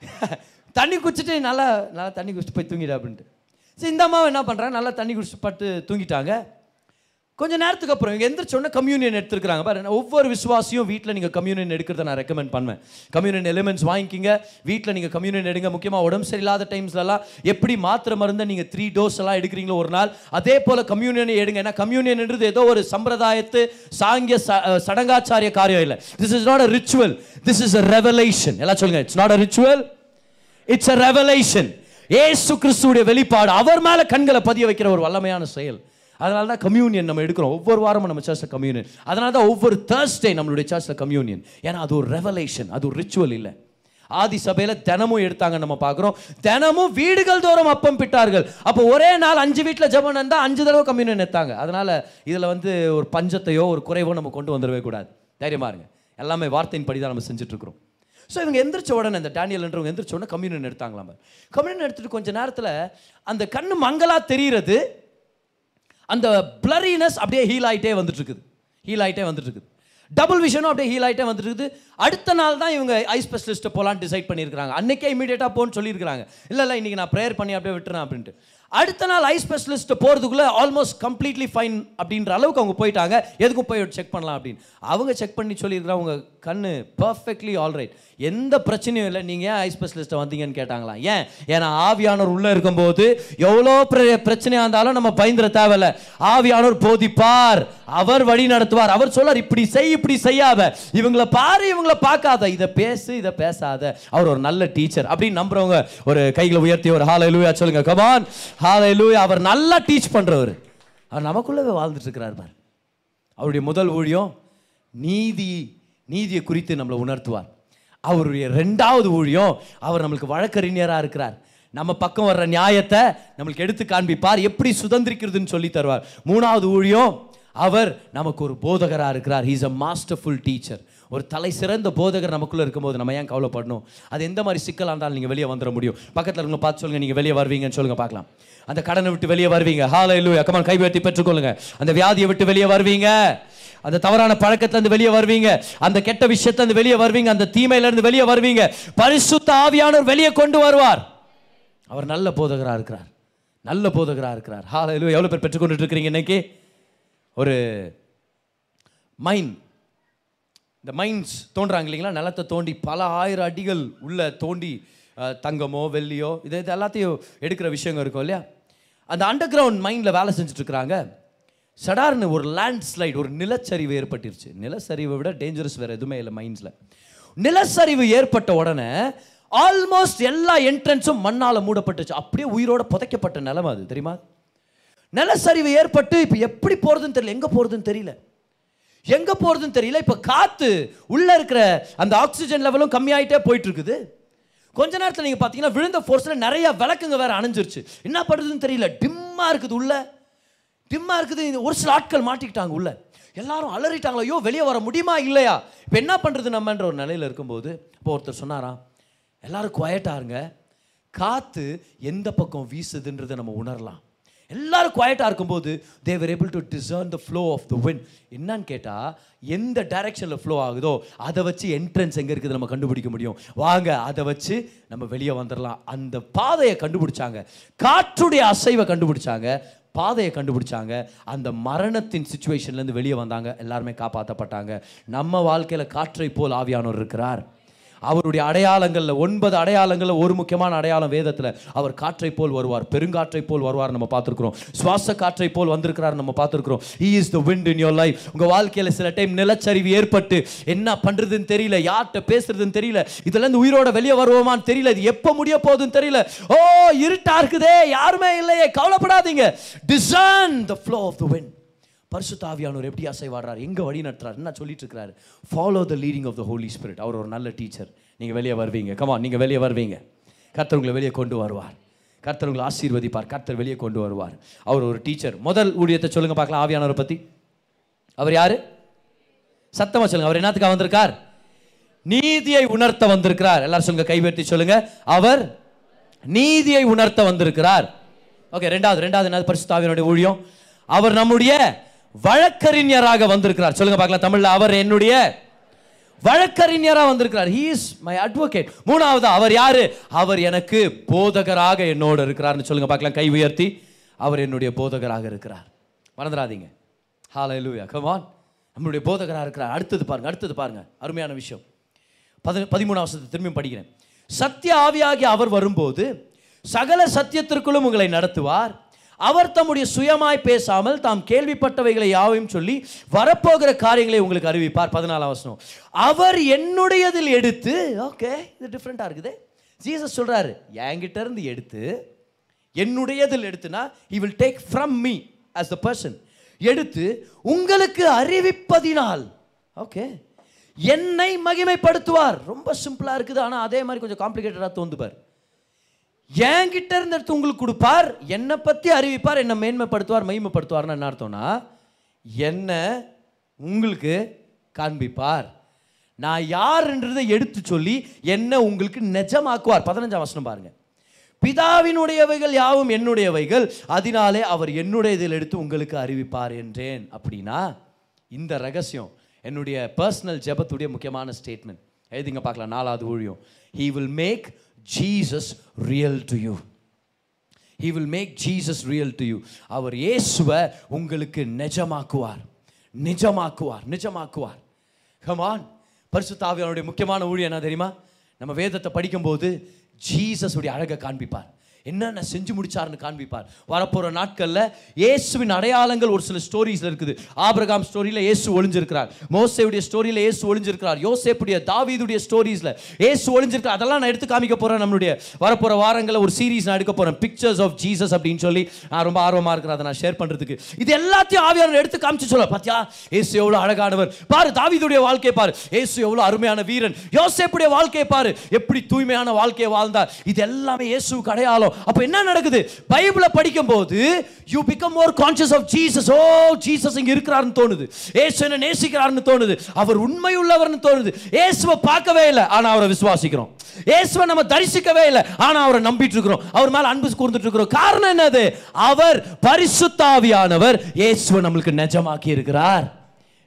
[laughs] தண்ணி குடிச்சிட்டு நல்லா நல்லா தண்ணி குடிச்சிட்டு போய் தூங்கிடு அப்படின்ட்டு. சரி இந்த அம்மாவை என்ன பண்ணுறாங்க நல்லா தண்ணி குடிச்சு பட்டு தூங்கிட்டாங்க. கொஞ்ச நேரத்துக்கு அப்புறம் இவங்க எந்திரிச்சோன்னே கம்யூனியன் எடுத்துருக்காங்க பாரு ஒவ்வொரு விசுவாசியும் வீட்டில் நீங்கள் கம்யூனியன் எடுக்கிறத நான் ரெக்கமெண்ட் பண்ணுவேன். கம்யூனியன் எலிமெண்ட்ஸ் வாங்கிக்கிங்க. வீட்டில் நீங்கள் கம்யூனியன் எடுங்க. முக்கியமாக உடம்பு சரியில்லாத டைம்ஸ்லலாம் எப்படி மாத்திரை மருந்தை நீங்கள் த்ரீ டோஸ் எல்லாம் எடுக்கிறீங்களோ ஒரு நாள் அதே போல் கம்யூனியனை எடுங்க. ஏன்னா கம்யூனியன்ன்றது ஏதோ ஒரு சம்பிரதாயத்து சாங்கிய ச- சடங்காச்சாரிய காரியம் இல்லை. This is not a ritual this is a revelation எல்லாம் சொல்லுங்கள் it's not a ritual it's a revelation Yesu கிறிஸ்துடைய வெளிப்பாடு. அவர் மேலே கண்களை பதிய வைக்கிற ஒரு வல்லமையான செயல். அதனால தான் கம்யூனியன் நம்ம எடுக்கிறோம். ஒவ்வொரு வாரமும் நம்ம சர்ச்சில் கம்யூனியன் அதனால தான் ஒவ்வொரு தேர்ஸ்டே நம்மளுடைய சர்ச்சில் கம்யூனியன் ஏன்னா அது ஒரு ரெவலேஷன் அது ஒரு ரிச்சுவல் இல்லை. ஆதி சபையில் தினமும் எடுத்தாங்க நம்ம பார்க்குறோம். தினமும் வீடுகள் தோறும் அப்பம் பிட்டார்கள். அப்போ ஒரே நாள் அஞ்சு வீட்டில் ஜபம் இருந்தால் அஞ்சு தடவை கம்யூனியன் எடுத்தாங்க. அதனால் இதில் வந்து ஒரு பஞ்சத்தையோ ஒரு குறைவோ நம்ம கொண்டு வந்துடவே கூடாது. தைரியமாக இருங்க. எல்லாமே வார்த்தையின் படி தான் நம்ம செஞ்சுட்ருக்குறோம் ஸோ இவங்க எந்திரிச்ச உடனே இந்த டேனியல்ன்றவங்க எந்திரிச்ச உடனே கம்யூனியன் எடுத்தாங்களாம் கம்யூனியன் எடுத்துட்டு கொஞ்சம் நேரத்தில் அந்த கண்ணு மங்களாக தெரிகிறது. அந்த பிளரினஸ் அப்படியே ஹீல் ஆகிட்டே வந்துட்டு இருக்குது ஹீல் ஆகிட்டே வந்துட்டு இருக்குது டபுள் விஷனும் அப்படியே ஹீல் ஆகிட்டே வந்துருக்குது அடுத்த நாள் தான் இவங்க ஐ ஸ்பெஷலிஸ்ட்டை போகலான்னு டிசைட் பண்ணியிருக்காங்க அன்றைக்கே இமீடியட்டாக போகணும்னு சொல்லியிருக்காங்க இல்லை இல்லை இன்றைக்கி நான் ப்ரேயர் பண்ணி அப்படியே விட்டுறேன் அப்படின்ட்டு. அடுத்த நாள் ஐ ஸ்பெஷலிஸ்ட்டை போகிறதுக்குள்ளே ஆல்மோஸ்ட் கம்ப்ளீட்லி ஃபைன் அப்படின்ற அளவுக்கு அவங்க போயிட்டாங்க. எதுக்கும் போய் செக் பண்ணலாம் அப்படின்னு. அவங்க செக் பண்ணி சொல்லியிருக்கிறாங்க கண் கண்ணு பர்ஃபெக்ட்லி ஆல்ரைட் எந்த பிரச்சனையும் இல்லை. நீங்கள் ஏன் ஐ ஸ்பெஷலிஸ்ட்டை வந்தீங்கன்னு கேட்டாங்களாம் ஏன்? ஏன்னா ஆவியானவர் உள்ளே இருக்கும்போது எவ்வளோ பிர- இருந்தாலும் நம்ம பயந்துட தேவையில்ல. ஆவியானவர் போதிப்பார். அவர் வழி நடத்துவார். அவர் சொல்லார் இப்படி செய் இப்படி செய்யாத. இவங்கள பாரு இவங்கள பார்க்காத. இதை பேசு இதை பேசாத. அவர் ஒரு நல்ல டீச்சர் அப்படின்னு நம்புறவங்க ஒரு கைகளை உயர்த்தி ஒரு ஹாலை லூயா சொல்லுங்க. கமான் ஹாலை லூயா அவர் நல்லா டீச் பண்ணுறவர் அவர் நமக்குள்ளவே வாழ்ந்துட்டு இருக்கிறார் பார். அவருடைய முதல் ஊழியம் நீதி. நீதியை குறித்து நம்மளை உணர்த்துவார். அவருடைய ரெண்டாவது ஊழியம் அவர் நம்மளுக்கு வழக்கறிஞராக இருக்கிறார். நம்ம பக்கம் வர்ற நியாயத்தை நம்மளுக்கு எடுத்து காண்பிப்பார். எப்படி சுதந்திரிக்கிறதுன்னு சொல்லி தருவார். மூணாவது ஊழியம் அவர் நமக்கு ஒரு போதகராக இருக்கிறார். ஹீஸ் அ மாஸ்டர்ஃபுல் டீச்சர் ஒரு தலை சிறந்த போதகர் நமக்குள்ளே இருக்கும்போது நம்ம ஏன் கவலைப்படணும்? அது எந்த மாதிரி சிக்கலாக இருந்தாலும் நீங்கள் வெளியே வந்துட முடியும். பக்கத்தில் இருக்கவங்க பார்த்து சொல்லுங்கள் நீங்கள் வெளியே வருவீங்கன்னு சொல்லுங்கள் பார்க்கலாம். அந்த கடனை விட்டு வெளியே வருவீங்க. ஹால இல்லையா கமான் கை பெற்றுக்கொள்ளுங்க. அந்த வியாதியை விட்டு வெளியே வருவீங்க. அந்த தவறான பழக்கத்திலிருந்து வெளியே வருவீங்க. அந்த கெட்ட விஷயத்திலிருந்து வெளியே வருவீங்க. அந்த தீமையிலேருந்து வெளியே வருவீங்க. பரிசுத்த ஆவியானவர் வெளியே கொண்டு வருவார். அவர் நல்ல போதகராக இருக்கிறார். நல்ல போதகராக இருக்கிறார். ஹால எவ்வளோ பேர் பெற்றுக்கொண்டு இருக்கிறீங்க இன்னைக்கு? ஒரு மைன் இந்த மைன்ஸ் தோன்றாங்க இல்லைங்களா? நிலத்தை தோண்டி பல ஆயிரம் அடிகள் உள்ள தோண்டி தங்கமோ வெள்ளியோ இது இது எல்லாத்தையும் எடுக்கிற விஷயங்கள் இருக்கும் இல்லையா? அந்த அண்டர் கிரவுண்ட் மைண்டில் வேலை செஞ்சுட்டு இருக்கிறாங்க. சடார்னு ஒரு லேண்ட்ஸ்லைடு ஒரு நிலச்சரிவு ஏற்பட்டுருச்சு. நிலச்சரிவை விட டேஞ்சரஸ் வேறு எதுவுமே இல்லை மைண்ட்ஸில் நிலச்சரிவு ஏற்பட்ட உடனே ஆல்மோஸ்ட் எல்லா என்ட்ரன்ஸும் மண்ணால் மூடப்பட்டுச்சு. அப்படியே உயிரோட புதைக்கப்பட்ட நிலமை அது தெரியுமா? நிலச்சரிவு ஏற்பட்டு இப்போ எப்படி போகிறதுன்னு தெரியல. எங்கே போகிறதுன்னு தெரியல. எங்க போறதுன்னு தெரியல. இப்ப காத்து உள்ள இருக்கிற அந்த ஆக்சிஜன் லெவலும் கம்மியாயிட்டே போயிட்டு இருக்குது கொஞ்ச நேரத்தில் நீங்க பாத்தீங்கன்னா விழுந்த ஃபோர்ஸில் நிறைய விளக்குங்க வேற அணிஞ்சிருச்சு. என்ன பண்ணுறதுன்னு தெரியல. டிம்மா இருக்குது உள்ள. டிம்மா இருக்குது. இந்த ஒரு சில ஆட்கள் மாட்டிக்கிட்டாங்க உள்ள. எல்லாரும் அலறிட்டாங்களோ ஐயோ வெளியே வர முடியுமா இல்லையா? இப்போ என்ன பண்ணுறது நம்மன்ற ஒரு நிலையில் இருக்கும்போது இப்போ ஒருத்தர் சொன்னாராம் எல்லாரும் குவாய்ட்டாக இருங்க. காற்று எந்த பக்கம் வீசுதுன்றதை நம்ம உணரலாம். எல்லாரும் குவாய்ட்டாக இருக்கும்போது they are able to discern the flow of the wind என்னன்னு கேட்டால் எந்த டைரெக்ஷனில் ஃப்ளோ ஆகுதோ அதை வச்சு என்ட்ரன்ஸ் எங்கே இருக்குது நம்ம கண்டுபிடிக்க முடியும். வாங்க அதை வச்சு நம்ம வெளியே வந்துடலாம் அந்த பாதையை கண்டுபிடிச்சாங்க. காற்றுடைய அசைவை கண்டுபிடிச்சாங்க. பாதையை கண்டுபிடிச்சாங்க. அந்த மரணத்தின் சுச்சுவேஷன்லேருந்து வெளியே வந்தாங்க. எல்லாருமே காப்பாற்றப்பட்டாங்க நம்ம வாழ்க்கையில் காற்றை போல் ஆவியானவர் இருக்கிறார். அவருடைய அடையாளங்களில் ஒன்பது அடையாளங்களில் ஒரு முக்கியமான அடையாளம் வேதத்தில் அவர் காற்றை போல் வருவார் பெருங்காற்றை போல் வருவார் நம்ம பார்த்துருக்குறோம். சுவாச காற்றை போல் வந்திருக்கிறார் நம்ம பார்த்துருக்குறோம். He is the wind in your life உங்கள் வாழ்க்கையில் சில டைம் நிலச்சரிவு ஏற்பட்டு என்ன பண்ணுறதுன்னு தெரியல யார்கிட்ட பேசுறதுன்னு தெரியல இதுலேருந்து உயிரோட வெளியே வருவோமான்னு தெரியல இது எப்போ முடிய போகுதுன்னு தெரியல. ஓ இருட்டா இருக்குதே யாருமே இல்லையே கவலைப்படாதீங்க. Discern the flow of the wind பரிசு தாவியானவர் எப்படி அசைவாடுறார்? எங்கே வழி நடத்துறாரு என்ன சொல்லிட்டு இருக்கிறாரு follow the leading of the holy spirit அவர் ஒரு நல்ல டீச்சர் நீங்கள் வெளியே வருவீங்க. கமா நீங்கள் வெளியே வருவீங்க. கர்த்தர் உங்களை வெளியே கொண்டு வருவார். கர்த்தர் உங்களை ஆசீர்வதிப்பார். கர்த்தர் வெளியே கொண்டு வருவார். அவர் ஒரு டீச்சர் முதல் ஊழியத்தை சொல்லுங்க பார்க்கலாம் ஆவியானவரை பற்றி அவர் யாரு? சத்தமாக சொல்லுங்க. அவர் என்னத்துக்காக வந்திருக்கார்? நீதியை உணர்த்த வந்திருக்கிறார். எல்லாரும் சொல்லுங்க கைவேற்றி சொல்லுங்க. அவர் நீதியை உணர்த்த வந்திருக்கிறார். ஓகே ரெண்டாவது ரெண்டாவது என்னது? பரிசுத்தாவியனுடைய ஊழியம். அவர் நம்முடைய வழக்கறிஞராக வந்திருக்கிறார். சொல்லுங்க பார்க்கலாம் தமிழ்ல அவர் என்னுடைய வழக்கறிஞராக வந்திருக்கிறார். ஹீ இஸ் மை அட்வொகேட் மூணாவது அவர் யாரு? அவர் எனக்கு போதகராக என்னோடு இருக்கிறார்னு சொல்லுங்க பார்க்கலாம் கை உயர்த்தி. அவர் என்னுடைய போதகராக இருக்கிறார். மறந்துடாதீங்க. ஹாலை லூயா கமான் நம்மளுடைய போதகராக இருக்கிறார். அடுத்தது பாருங்க அடுத்தது பாருங்க. அருமையான விஷயம். பதி பதிமூணாம் வருஷத்தை திரும்பியும் படிக்கிறேன். சத்திய ஆவியாகி அவர் வரும்போது சகல சத்தியத்திற்குள்ளும் உங்களை நடத்துவார். அவர் தம்முடைய சுயமாய் பேசாமல் தாம் கேள்விப்பட்டவைகளை யாவையும் சொல்லி வரப்போகிற காரியங்களை உங்களுக்கு அறிவிப்பார். பதினாலாம் வசனம். அவர் என்னுடையதில் எடுத்து ஓகே இது டிஃப்ரெண்ட்டாக இருக்குது. ஜீசஸ் சொல்கிறாரு என்கிட்ட இருந்து எடுத்து என்னுடையதில் எடுத்துனா he will take from me as the person எடுத்து உங்களுக்கு அறிவிப்பதினால் ஓகே என்னை மகிமைப்படுத்துவார். ரொம்ப சிம்பிளாக இருக்குது ஆனால் அதே மாதிரி கொஞ்சம் காம்ப்ளிகேட்டடாக தோந்துப்பார் என்கிட்ட இருந்த எடுத்து உங்களுக்கு கொடுப்பார் என்னை பற்றி அறிவிப்பார் என்னை மேன்மைப்படுத்துவார் மகிமைப்படுத்துவார்னு என்ன அர்த்தம்னா என்ன உங்களுக்கு காண்பிப்பார். நான் யாருன்றதை எடுத்து சொல்லி என்ன உங்களுக்கு நிஜமாக்குவார். பதினஞ்சாம் வசனம் பாருங்க. பிதாவினுடையவைகள் யாவும் என்னுடையவைகள் அதனாலே அவர் என்னுடையதில் எடுத்து உங்களுக்கு அறிவிப்பார் என்றேன். அப்படின்னா இந்த ரகசியம் என்னுடைய பர்சனல் ஜெபத்துடைய முக்கியமான ஸ்டேட்மெண்ட் எழுதிங்க பார்க்கலாம். நாலாவது ஊழியம். He will make Jesus real to you he will make Jesus real to you அவர் இயேசுவை உங்களுக்கு நிஜமாக்குவார். நிஜமாக்குவார். நிஜமாக்குவார். கமான் பரிசுத்தாவியனுடைய முக்கியமான ஊழியம் என்ன தெரியுமா? நம்ம வேதத்தை படிக்கும்போது ஜீசஸுடைய அழகை காண்பிப்பார். என்னென்ன செஞ்சு முடிச்சாருன்னு காண்பிப்பார். வரப்போகிற நாட்களில் இயேசுவின் அடையாளங்கள் ஒரு சில ஸ்டோரிஸில் இருக்குது. ஆபிரகாம் ஸ்டோரியில் இயேசு ஒளிஞ்சிருக்கிறார். மோசையுடைய ஸ்டோரியில் இயேசு ஒளிஞ்சிருக்கிறார். யோசேப்புடைய தாவீதுடைய ஸ்டோரிஸில் இயேசு ஒளிஞ்சிருக்கிறார். அதெல்லாம் நான் எடுத்து காமிக்க போகிறேன் நம்மளுடைய வரப்போகிற வாரங்களில் ஒரு சீரீஸ் நான் எடுக்க போகிறேன் பிக்சர்ஸ் ஆஃப் ஜீசஸ் அப்படின்னு சொல்லி நான் ரொம்ப ஆர்வமாக இருக்கிறேன். அதை நான் ஷேர் பண்ணுறதுக்கு இது எல்லாத்தையும் ஆவியாளர் எடுத்து காமிச்சு சொல்ல பார்த்தியா இயேசு எவ்வளோ அழகானவர். பாரு தாவீதுடைய வாழ்க்கை பாரு. இயேசு எவ்வளோ அருமையான வீரன். யோசேப்புடைய வாழ்க்கையை பாரு. எப்படி தூய்மையான வாழ்க்கையை வாழ்ந்தார். இது எல்லாமே இயேசுக்கு அடையாளம். அப்போ என்ன நடக்குது? பைபிளை படிக்கும் போது you become more conscious of Jesus oh Jesus இங்க இருக்கிறாருன்னு தோணுது. ஏசு என்ன நேசிக்கிறாருன்னு தோணுது. அவர் உண்மை உள்ளவர்னு தோணுது. ஏசுவை பார்க்கவே இல்லை. ஆனால் அவரை விசுவாசிக்கிறோம். ஏசுவை நம்ம தரிசிக்கவே இல்லை. ஆனால் அவரை நம்பிட்டு இருக்கிறோம் அவர் மேலே அன்பு கூர்ந்துட்டு இருக்கிறோம் காரணம் என்னது? அவர் பரிசுத்தாவியானவர். ஏசுவை நம்மளுக்கு நிஜமாக்கி இருக்கிறார்.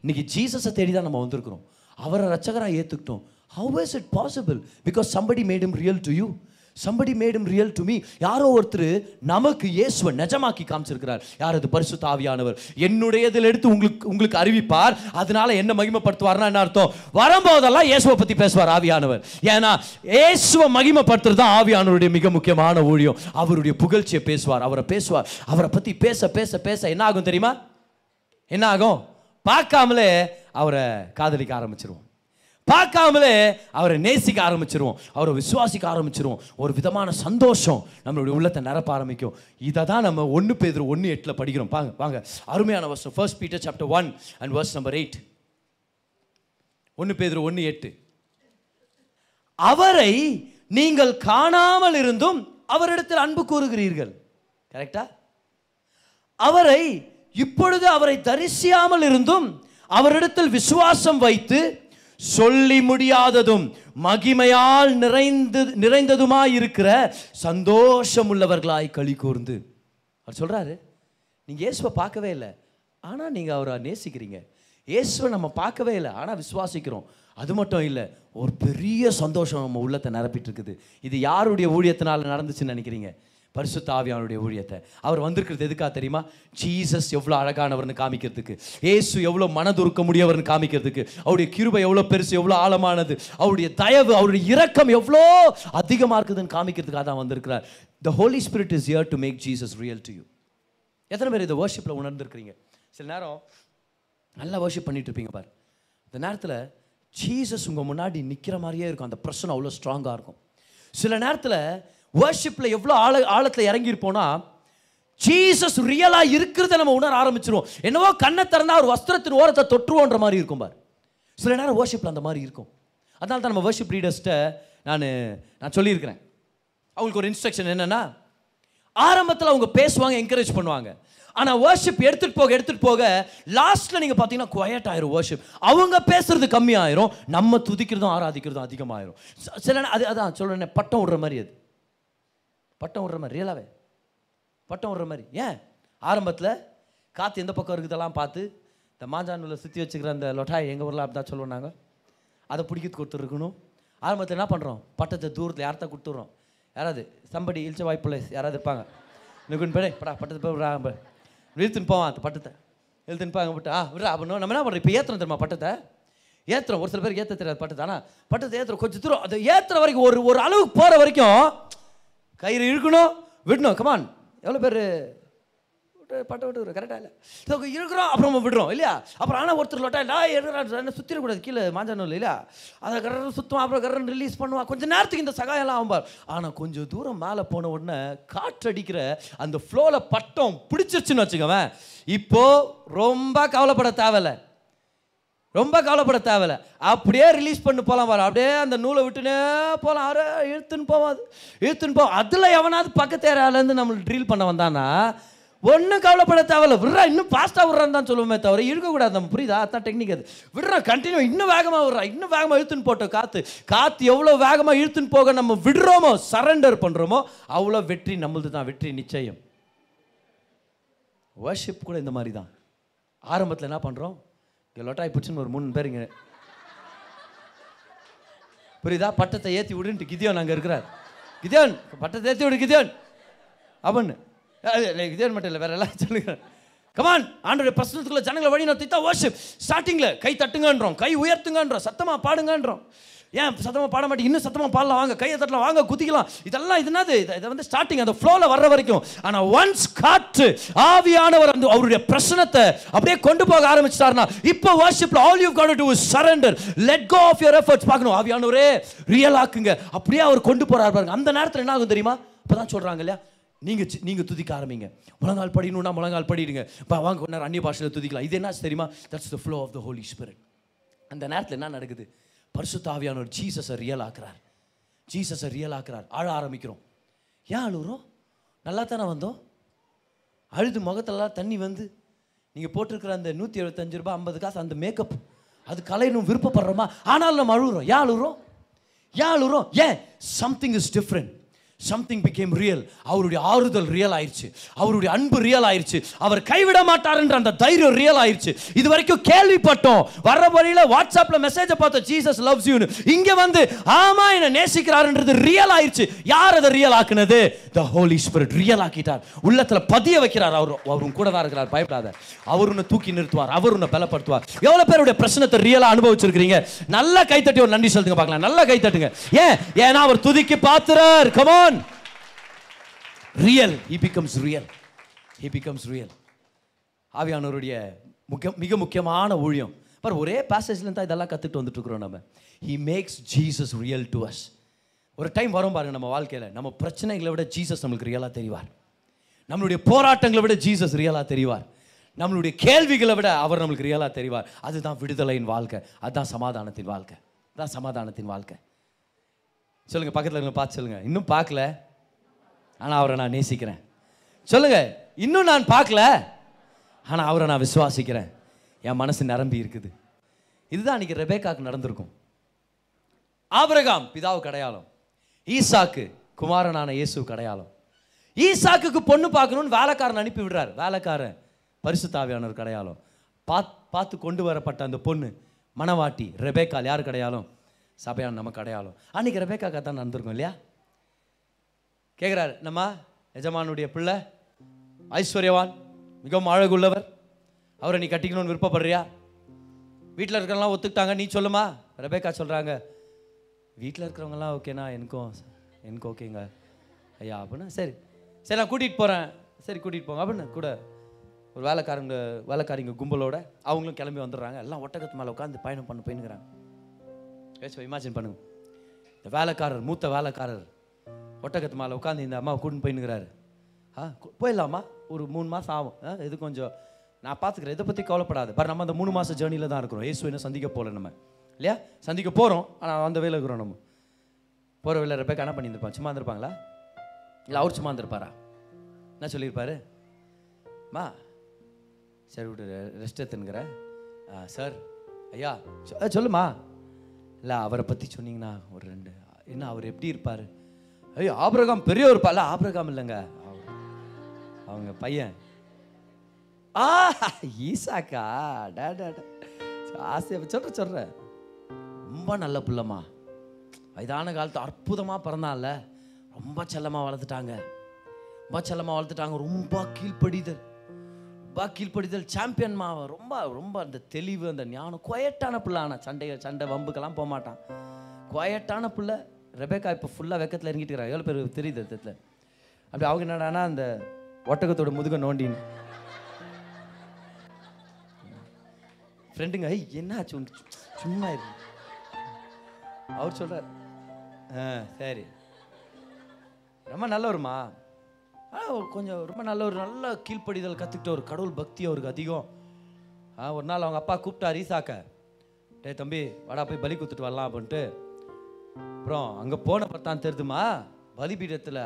இன்னைக்கு ஜீசஸை தேடி தான் நம்ம வந்திருக்கிறோம். அவரை ரச்சகராக ஏற்றுக்கிட்டோம் how is it possible because somebody made him real to you somebody made him real to me யாரோ ஒருத்தர் நமக்கு இயேசுவை நிஜமாக்கி காமிச்சிருக்கிறார். யார் அது? பரிசு தாவியானவர் என்னுடையதில் எடுத்து உங்களுக்கு உங்களுக்கு அறிவிப்பார். அதனால என்ன மகிமைப்படுத்துவார்னா என்ன அர்த்தம்? வரும்போதெல்லாம் இயேசுவை பத்தி பேசுவார் ஆவியானவர். ஏன்னா இயேசுவை மகிமைப்படுத்துறது தான் ஆவியானவருடைய மிக முக்கியமான ஊழியம். அவருடைய புகழ்ச்சியை பேசுவார். அவரை பேசுவார். அவரை பத்தி பேச பேச பேச என்ன ஆகும் தெரியுமா? என்ன ஆகும்? பார்க்காமலே அவரை காதலிக்க ஆரம்பிச்சிருவோம். பார்க்காமலே அவரை நேசிக்க ஆரம்பிச்சிருவோம். அவரை விசுவாசிக்க ஆரம்பிச்சிருவோம். ஒரு விதமான சந்தோஷம் நம்மளுடைய உள்ளத்தை நிரப்ப ஆரம்பிக்கும். இதை தான் நம்ம ஒன்று பேர் ஒன்று எட்டில் படிக்கிறோம். பாங்க வாங்க அருமையான வருஷம் first Peter chapter one and verse number eight ஒன்று பேர் ஒன்று எட்டு. அவரை நீங்கள் காணாமல் இருந்தும் அவரிடத்தில் அன்பு கூறுகிறீர்கள். கரெக்டா அவரை இப்பொழுது அவரை தரிசியாமல் இருந்தும் அவரிடத்தில் விசுவாசம் வைத்து சொல்லி முடியாததும் மகிமையால் நிறைந்து நிறைந்ததுமாய் இருக்கிற சந்தோஷம் உள்ளவர்களாய் களி கூர்ந்து. அவர் சொல்கிறாரு நீங்கள் இயேசுவை பார்க்கவே இல்லை. ஆனால் நீங்கள் அவரை நேசிக்கிறீங்க. இயேசுவை நம்ம பார்க்கவே இல்லை. ஆனால் விசுவாசிக்கிறோம். அது மட்டும் இல்லை ஒரு பெரிய சந்தோஷம் நம்ம உள்ளத்தை நிரப்பிட்டு இருக்குது. இது யாருடைய ஊழியத்தினால் நடந்துச்சுன்னு நினைக்கிறீங்க? பரிசுத்த ஆவியானுடைய ஊழியத்தை. அவர் வந்திருக்கிறது எதுக்காக தெரியுமா? ஜீசஸ் எவ்வளோ அழகானவர்னு காமிக்கிறதுக்கு. ஏசு எவ்வளோ மனதுருக்க முடியவர்னு காமிக்கிறதுக்கு. அவருடைய கிருபை எவ்வளோ பெருசு எவ்வளோ ஆழமானது. அவருடைய தயவு அவருடைய இரக்கம் எவ்வளோ அதிகமாக இருக்குதுன்னு காமிக்கிறதுக்காக தான் வந்திருக்கிறார். The holy spirit is here to make Jesus real to you எத்தனை பேர் இதை வர்ஷிப்பில் உணர்ந்துருக்கிறீங்க? சில நேரம் நல்லா வர்ஷிப் பண்ணிட்டு இருப்பீங்க பார். இந்த நேரத்தில் ஜீசஸ் உங்கள் முன்னாடி நிற்கிற மாதிரியே இருக்கும். அந்த பிரச்சனை அவ்வளோ ஸ்ட்ராங்காக இருக்கும். சில நேரத்தில் வர்ஷிப்பில் எவ்வளோ ஆழ ஆழத்தில் இறங்கியிருப்போம்னா ஜீசஸ் ரியலாக இருக்கிறத நம்ம உணர ஆரம்பிச்சிருவோம். என்னவோ கண்ணை திறந்தா ஒரு வஸ்திரத்தின் ஓரத்தை தொற்றுவோன்ற மாதிரி இருக்கும் பார். சில நேரம் வர்ஷிப்பில் அந்த மாதிரி இருக்கும். அதனால தான் நம்ம வர்ஷிப் லீடர்ஸ்கிட்ட நான் நான் சொல்லியிருக்கிறேன். அவங்களுக்கு ஒரு இன்ஸ்ட்ரக்ஷன் என்னென்னா ஆரம்பத்தில் அவங்க பேசுவாங்க என்கரேஜ் பண்ணுவாங்க. ஆனால் வர்ஷிப் எடுத்துகிட்டு போக எடுத்துகிட்டு போக லாஸ்ட்டில் நீங்கள் பார்த்தீங்கன்னா குவயட் ஆயிரும் ஓர்ஷிப் அவங்க பேசுறது கம்மியாயிரும் நம்ம துதிக்கிறதும் ஆராதிக்கிறதும் அதிகமாயிரும். சில அது அதான் சொல்கிறேன் பட்டம் விடுற மாதிரி அது. பட்டம் விடுற மாதிரி ரியலாகவே பட்டம் விடுற மாதிரி. ஏன்? ஆரம்பத்தில் காற்று எந்த பக்கம் இருக்குதெல்லாம் பார்த்து இந்த மாஞ்சானூரில் சுற்றி வச்சுக்கிற அந்த லொட்டாய் எங்கள் ஊரில் அப்படி தான் சொல்லுவோம் நாங்கள் அதை பிடிக்கிறதுக்கு ஒருத்தர் இருக்கணும். ஆரம்பத்தில் என்ன பண்ணுறோம் பட்டத்தை தூரத்தில் யார்கிட்ட கொடுத்துட்றோம்? யாராவது சம்படி இழிச்ச வாய்ப்புள்ள யாராவது இருப்பாங்க. நிற்கும் பேடே படா பட்டத்தை போய் விட்றா இழுத்துன்னு போவான் அந்த பட்டத்தை. இழுத்துன்னு போய் அங்கே விட்டு ஆ விட்றா. அப்படின்னு நம்ம என்ன பண்ணுறோம் இப்போ ஏற்றுறோம் தெரியுமா பட்டத்தை? ஏற்றுறோம் ஒரு சில பேருக்கு ஏற்ற தெரியாது பட்டத்தை. ஆனால் பட்டத்தை ஏற்றுறோம் கொஞ்சம் தூரம். அதை ஏற்றுற வரைக்கும் ஒரு ஒரு அளவுக்கு போகிற வரைக்கும் கயிறு இழுக்கணும் விடணும். கமான் எவ்வளோ பேர்? விட்டு பட்டை விட்டு கரெக்டாக இல்லை. ஸோ இருக்கிறோம் அப்புறம் நம்ம விடுறோம் இல்லையா? அப்புறம் ஆனால் ஒருத்தர் லொட்டா இல்லை என்ன சுற்றிடக்கூடாது கீழே மாஞ்சானூர் இல்லையா? அதை கரன் சுற்றுவோம் அப்புறம் கரன் ரிலீஸ் பண்ணுவான். கொஞ்சம் நேரத்துக்கு இந்த சகாயம்லாம் ஆகும்பார் ஆனால் கொஞ்சம் தூரம் மேலே போன உடனே காற்றடிக்கிற அந்த ஃப்ளோவில் பட்டம் பிடிச்சிருச்சுன்னு வச்சுக்கோவேன். இப்போது ரொம்ப கவலைப்பட தேவையில்லை. ரொம்ப கவலைப்பட தேவையில்ல. அப்படியே ரிலீஸ் பண்ணி போகலாம் பாரு அப்படியே அந்த நூலை விட்டுனே போகலாம் அரை இழுத்துன்னு போவாது. இழுத்துன்னு போவோம் அதில் எவனாவது பக்கத்து ஏரியாலேருந்து நம்மளுக்கு ட்ரில் பண்ண வந்தானா ஒன்றும் கவலைப்பட தேவையில்ல. விட்றா இன்னும் ஃபாஸ்ட்டாக விட்றான்னு தான் சொல்லுவோமே தவிர இழுக்கக்கூடாது நம்ம. புரியுதா? அதான் டெக்னிக் அது. விடுறா கண்டினியூ இன்னும் வேகமாக விட்றா. இன்னும் வேகமாக இழுத்துன்னு போட்டோம் காற்று காற்று எவ்வளோ வேகமாக இழுத்துன்னு போக நம்ம விடுறோமோ சரண்டர் பண்ணுறோமோ அவ்வளோ வெற்றி நம்மளது தான். வெற்றி நிச்சயம். வர்ஷிப் கூட இந்த மாதிரி தான். ஆரம்பத்தில் என்ன பண்ணுறோம் இங்கே லொட்டாய் பிடிச்சின்னு ஒரு மூணு பேருங்க புரியுதா? பட்டத்தை ஏற்றி விடுன்ட்டு கிதியோன் அங்கே இருக்கிறார். கிதியோன் பட்டத்தை ஏற்றி விடு கிதியோன். அவன். கிதியோன் மட்டும் இல்லை வேற எல்லாம் சொல்லுங்க. கமான் ஆண்டோடைய பிரசனத்துக்குள்ள ஜனங்களை வழி நடத்தி தான் ஓஷிப் ஸ்டார்டிங்கில் கை தட்டுங்கன்றோம் கை உயர்த்துங்கன்றோம் சத்தமாக பாடுங்கன்றோம். ஏன் சத்தமாக பாட மாட்டேன் இன்னும் சத்தமாக பாடலாம். வாங்க கையை தட்டலாம் வாங்க குதிக்கலாம். இதெல்லாம் இது என்னது? இதை வந்து ஸ்டார்டிங் அந்த ஃப்ளோவில் வர்ற வரைக்கும். ஆனால் ஒன்ஸ் காற்று ஆவியானவர் அந்த அவருடைய பிரசனத்தை அப்படியே கொண்டு போக ஆரம்பிச்சிட்டாருன்னா இப்போ வாஷிப்பில் all you got to surrender let go of your efforts பார்க்கணும். ஆவியானவரே ரியல் ஆக்குங்க. அப்படியே அவர் கொண்டு போகிறார் பாருங்க. அந்த நேரத்தில் என்ன ஆகும் தெரியுமா? இப்பதான் சொல்கிறாங்க இல்லையா? நீங்கள் நீங்கள் துதிக்க ஆரம்பிங்க. முழங்கால் படிக்கணும்னா முழங்கால் படிடுங்க. இப்போ வாங்க கொஞ்ச நேரம் அந்நிய பாஷையில் துதிக்கலாம். இது என்ன தெரியுமா? That's the flow of the holy spirit அந்த நேரத்தில் என்ன நடக்குது? பரிசுத்த ஒரு ஜீசஸை ரியல் ஆக்குறார். ஜீசஸை ரியல் ஆக்குறார். அழ ஆரம்பிக்கிறோம். ஏன் அழுகிறோம் நல்லா தானே வந்தோம்? அழுது முகத்தெல்லாம் தண்ணி வந்து நீங்கள் போட்டிருக்கிற அந்த நூற்றி எழுபத்தஞ்சு ரூபாய் ஐம்பது காசு அந்த மேக்கப் அது கலையணும் விருப்பப்படுறோமா? ஆனாலும் நம்ம அழுகுறோம் ஏன் அழுகிறோம் ஏன் அழுகிறோம் ஏன்? Something is different something became real அவருடைய ஆறுதல் ரியல் ஆயிருச்சு. அவருடைய அன்பு ரியல் ஆயிருச்சு. அவர் கைவிட மாட்டாருன்ற அந்த தைரியம் ரியல் ஆயிருச்சு. இது வரைக்கும் கேள்விப்பட்டோம். வர்ற வழியில் வாட்ஸ்அப்ல மெசேஜை பார்த்தோம். ஜீசஸ் லவ்ஸ் யூன்னு இங்கே வந்து ஆமா என்ன நேசிக்கிறாருன்றது ரியல் ஆயிருச்சு. யார் அதை ரியல் ஆக்குனது? த ஹோலி ஸ்பிரிட் ரியல் ஆக்கிட்டார். உள்ளத்துல பதிய வைக்கிறார் அவர். அவரும் கூட தான் இருக்கிறார். பயப்படாத. அவர் உன்னை தூக்கி நிறுத்துவார். அவர் உன்னை பலப்படுத்துவார். எவ்வளோ பேருடைய பிரச்சனத்தை ரியலாக அனுபவிச்சிருக்கிறீங்க? நல்லா கைத்தட்டி ஒரு நன்றி சொல்லுங்க பார்க்கலாம். நல்லா கைத்தட்டுங்க ஏன்? ஏன்னா அவர் துதிக்கு பாத்துறார் come on real he becomes real he becomes real ஆவியானவருடைய முக்கிய மிக முக்கியமான ஊழியம். பார் ஒரே பேசேஜ்லேருந்து தான் இதெல்லாம் கற்றுட்டு வந்துட்டுருக்குறோம் நம்ம he makes Jesus real to us ஒரு டைம் வரும் பாருங்கள் நம்ம வாழ்க்கையில். நம்ம பிரச்சனைகளை விட ஜீசஸ் நம்மளுக்கு ரியலாக தெரிவார். நம்மளுடைய போராட்டங்களை விட ஜீசஸ் ரியலாக தெரிவார். நம்மளுடைய கேள்விகளை விட அவர் நம்மளுக்கு ரியலாக தெரிவார். அதுதான் விடுதலையின் வாழ்க்கை. அதுதான் சமாதானத்தின் வாழ்க்கை. அதுதான் சமாதானத்தின் வாழ்க்கை. சொல்லுங்கள் பக்கத்தில் இருக்க பார்த்து சொல்லுங்கள் இன்னும் பார்க்கல. ஆனால் அவரை நான் நேசிக்கிறேன். சொல்லுங்கள் இன்னும் நான் பார்க்கல. ஆனால் அவரை நான் விசுவாசிக்கிறேன். என் மனசு நிரம்பி இருக்குது. இதுதான் அன்னைக்கு ரெபேக்காக்கு நடந்திருக்கும். ஆபரகாம் பிதாவுக்கு அடையாளம். ஈசாக்கு குமாரனான இயேசு அடையாளம். ஈசாக்குக்கு பொண்ணு பார்க்கணும்னு வேலைக்காரன் அனுப்பி விடுறார். வேலைக்காரன் பரிசுத்தாவியானவருக்கு அடையாளம். பாத் பார்த்து கொண்டு வரப்பட்ட அந்த பொண்ணு மணவாட்டி ரெபேக்கால் யார் அடையாளம்? சபையான நமக்கு அடையாளம். அன்றைக்கி ரெபேக்காக்கா தான் நடந்திருக்கும் இல்லையா? கேட்குறாரு நம்ம எஜமானுடைய பிள்ளை ஐஸ்வர்யவான் மிகவும் அழகுள்ளவர். அவரை நீ கட்டிக்கணும்னு விருப்பப்படுறியா? வீட்டில் இருக்கிறவங்களாம் ஒத்துக்கிட்டாங்க நீ சொல்லுமா? ரெபேக்கா சொல்கிறாங்க வீட்டில் இருக்கிறவங்கலாம் ஓகேண்ணா எனக்கும் எனக்கு ஓகேங்க. ஐயா அப்படின்னா சரி. சரி நான் கூட்டிகிட்டு போகிறேன் சரி கூட்டிகிட்டு போங்க. அப்படின்னு கூட ஒரு வேலைக்காரங்க வேலைக்காரிங்க கும்பலோட அவங்களும் கிளம்பி வந்துடுறாங்க. எல்லாம் ஒட்டகத்து மேலே உட்காந்து பயணம் பண்ண போயின்னுக்குறாங்க. பேசுவோம் இமேஜின் பண்ணுங்க. இந்த வேலைக்காரர் மூத்த வேலைக்காரர் ஒட்டகத்து மேலே உட்காந்து இந்த அம்மாவை கூட்டின்னு போயின்னுக்கிறாரு ஆ போயிடலாமா? ஒரு மூணு மாதம் ஆகும். ஆ, இது கொஞ்சம் நான் பார்த்துக்கிறேன் இதை பற்றி கவலைப்படாது. பாரு நம்ம அந்த மூணு மாதம் ஜேர்னியில் தான் இருக்கிறோம். இயேசு என்ன சந்திக்க போகல நம்ம. இல்லையா? சந்திக்க போகிறோம் ஆனால் அந்த வேலை இருக்கிறோம் நம்ம. போகிற வேலை ரெப்பே கணக்கு பண்ணியிருப்பான் சும்மா இருந்திருப்பாங்களா? இல்லை அவர் சும்மா இருந்திருப்பாரா? என்ன சொல்லியிருப்பாரு? மா சரி விட்டு ரெஸ்ட் எடுத்துனுங்கிறேன் சார். ஐயா சொல்லுமா இல்லை அவரை பற்றி சொன்னீங்கன்னா ஒரு ரெண்டு என்ன அவர் எப்படி இருப்பார்? ஐயோ ஆபிரகாம் பெரியவர் பல ஆபிரகாம் இல்லைங்க. அவங்க பையன். ஆ ஈசாக்கா டா டா டா. ஆசையை சொல்ற சொல்ற ரொம்ப நல்ல பிள்ளைம்மா. வயதான காலத்து அற்புதமாக பிறந்தான்ல ரொம்ப செல்லமாக வளர்த்துட்டாங்க. ரொம்ப செல்லமாக வளர்த்துட்டாங்க. ரொம்ப கீழ்ப்படிதல். ரொம்ப கீழ்ப்படிதல் சாம்பியன் மாவன் ரொம்ப ரொம்ப அந்த தெளிவு அந்த ஞானம். குவயட்டான பிள்ளை ஆனால் சண்டை சண்டை வம்புக்கெல்லாம் போக மாட்டான். குவயட்டான பிள்ளை ரெபேக்கா இப்போ ஃபுல்லாக வெக்கத்தில் இறங்கிட்டு எவ்வளோ பேர் தெரியுது தெரியல அப்படி அவங்க என்னடானா அந்த ஒட்டகத்தோட முதுக நோண்டின்னு. ஃப்ரெண்டுங்க ஐய் என்னாச்சு? உனக்கு? சும்மா இரு. அவர் சொல்கிறார் ஆ சரி. ரொம்ப நல்லவருமா ஆ கொஞ்சம் ரொம்ப நல்ல ஒரு நல்ல கீழ்ப்படிதல் கற்றுக்கிட்ட ஒரு கடவுள் பக்தி அவருக்கு அதிகம். ஆ ஒரு நாள் அவங்க அப்பா கூப்பிட்டா ரீசாக்க டேய் தம்பி வாடா போய் பலி கொடுத்துட்டு வரலாம் அப்படின்ட்டு. அப்புறம் அங்கே போன தான் தெரிதுமா பலிபீடத்தில்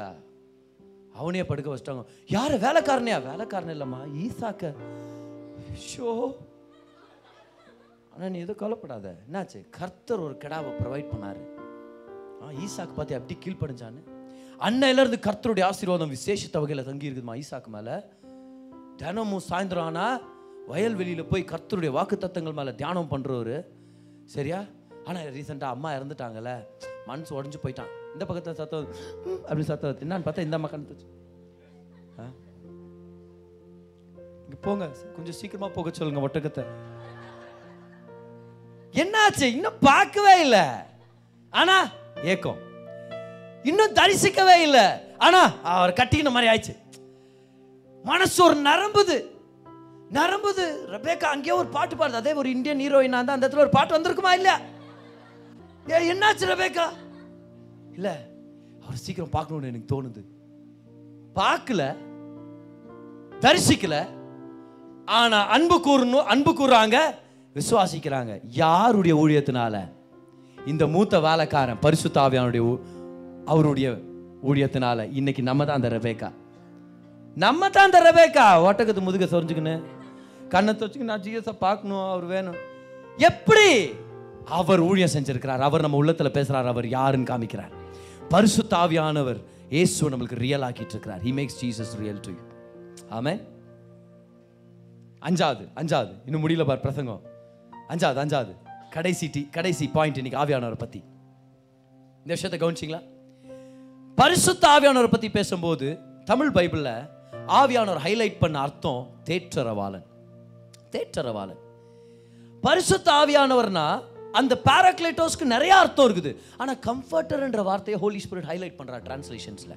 அவனே படுக்க வச்சிட்டாங்க. யார் வேலைக்காரனையா? வேலைக்காரன் இல்லைம்மா ஈசாக்க. ஷோ ஆனால் நீ எதுவும் கவலைப்படாத. என்னாச்சு? கர்த்தர் ஒரு கிடாவை ப்ரொவைட் பண்ணாரு. ஆ ஈசாக்கு பார்த்து அப்படி கீழ்ப்படிஞ்சான்னு? அன்னையிலேருந்து கர்த்தருடைய ஆசீர்வாதம் விசேஷத்த வகையில் தங்கி இருக்குதுமா ஈசாக்கு மேலே. தினமும் சாயந்தரம் ஆனால் வயல்வெளியில் போய் கர்த்தருடைய வாக்கு தத்தங்கள் மேலே தியானம் பண்ணுறவர் சரியா? ஆனால் ரீசெண்டாக அம்மா இறந்துட்டாங்கல்ல. மனசு உடஞ்சு போயிட்டான். இந்த பக்கத்தில் சத்தம் அப்படின்னு அப்படி சத்தம் என்னான்னு பார்த்தா இந்த அம்மா கண்டு இங்கே போங்க. கொஞ்சம் சீக்கிரமாக போக சொல்லுங்க ஒட்டகத்தை. என்னாச்சு? இன்னும் பார்க்கவே இல்லை. ஆனா ஏக்கம். இன்னும் தரிசிக்கவே இல்லை. ஆனா அவர் கட்டிக்கின மாதிரி ஆயிடுச்சு. மனசு ஒரு நரம்புது. நரம்புது. ரபேக்கா அங்கேயே ஒரு பாட்டு பாடுது. அதே ஒரு இந்தியன் ஹீரோயினா தான் அந்த இடத்துல ஒரு பாட்டு வந்திருக்குமா இல்லையா? ஏ என்னாச்சு ரபேக்கா? இல்லை அவர் சீக்கிரம் பார்க்கணும்னு எனக்கு தோணுது. பார்க்கல. தரிசிக்கல. ஆனா அன்பு கூறணும் அன்பு கூறாங்க விசுவாசிக்கிறாங்க. யாருடைய ஊழியத்தினால? இந்த மூத்த வேலைக்காரன் பரிசுத்தாவியானுடைய அவருடைய ஊழியத்தினால இன்னைக்கு நம்ம தான் அந்த ரபேக்கா. நம்ம தான் அந்த ரெபேக்கா. ஒட்டகத்து முதுக சொரிஞ்சுக்கின்னு கண்ணை தொச்சுக்கு நான் ஜிஎஸை பார்க்கணும் அவர் வேணும். எப்படி? அவர் ஊழியம் செஞ்சிருக்கிறார். அவர் நம்ம உள்ளத்தில் பேசுகிறார் அவர் யாருன்னு காமிக்கிறார். பரிசுத்தாவியானவர் ஏசு நம்மளுக்கு ரியல் ஆக்கிட்டு இருக்கிறார் he makes Jesus real to you ஆமே அஞ்சாவது அஞ்சாவது. இன்னும் முடியல பார் பிரசங்கம். அஞ்சாவது அஞ்சாவது. கடைசி டி கடைசி பாயிண்ட் இன்னைக்கு ஆவியானவரை பத்தி. இந்த விஷயத்தை கவனிச்சிங்களா? பரிசுத்த ஆவியானவரை பற்றி பேசும்போது தமிழ் பைபிளில் ஆவியானவர் ஹைலைட் பண்ண அர்த்தம் தேற்றரவாளன். தேற்றரவாளன். பரிசுத்த ஆவியானவர்னா அந்த பாராக்ளைட்டோஸ்க்கு நிறைய அர்த்தம் இருக்குது. ஆனால் கம்ஃபர்டர்ன்ற வார்த்தையை ஹோலி ஸ்பிரிட் ஹைலைட் பண்றார் டிரான்ஸ்லேஷன்ஸில்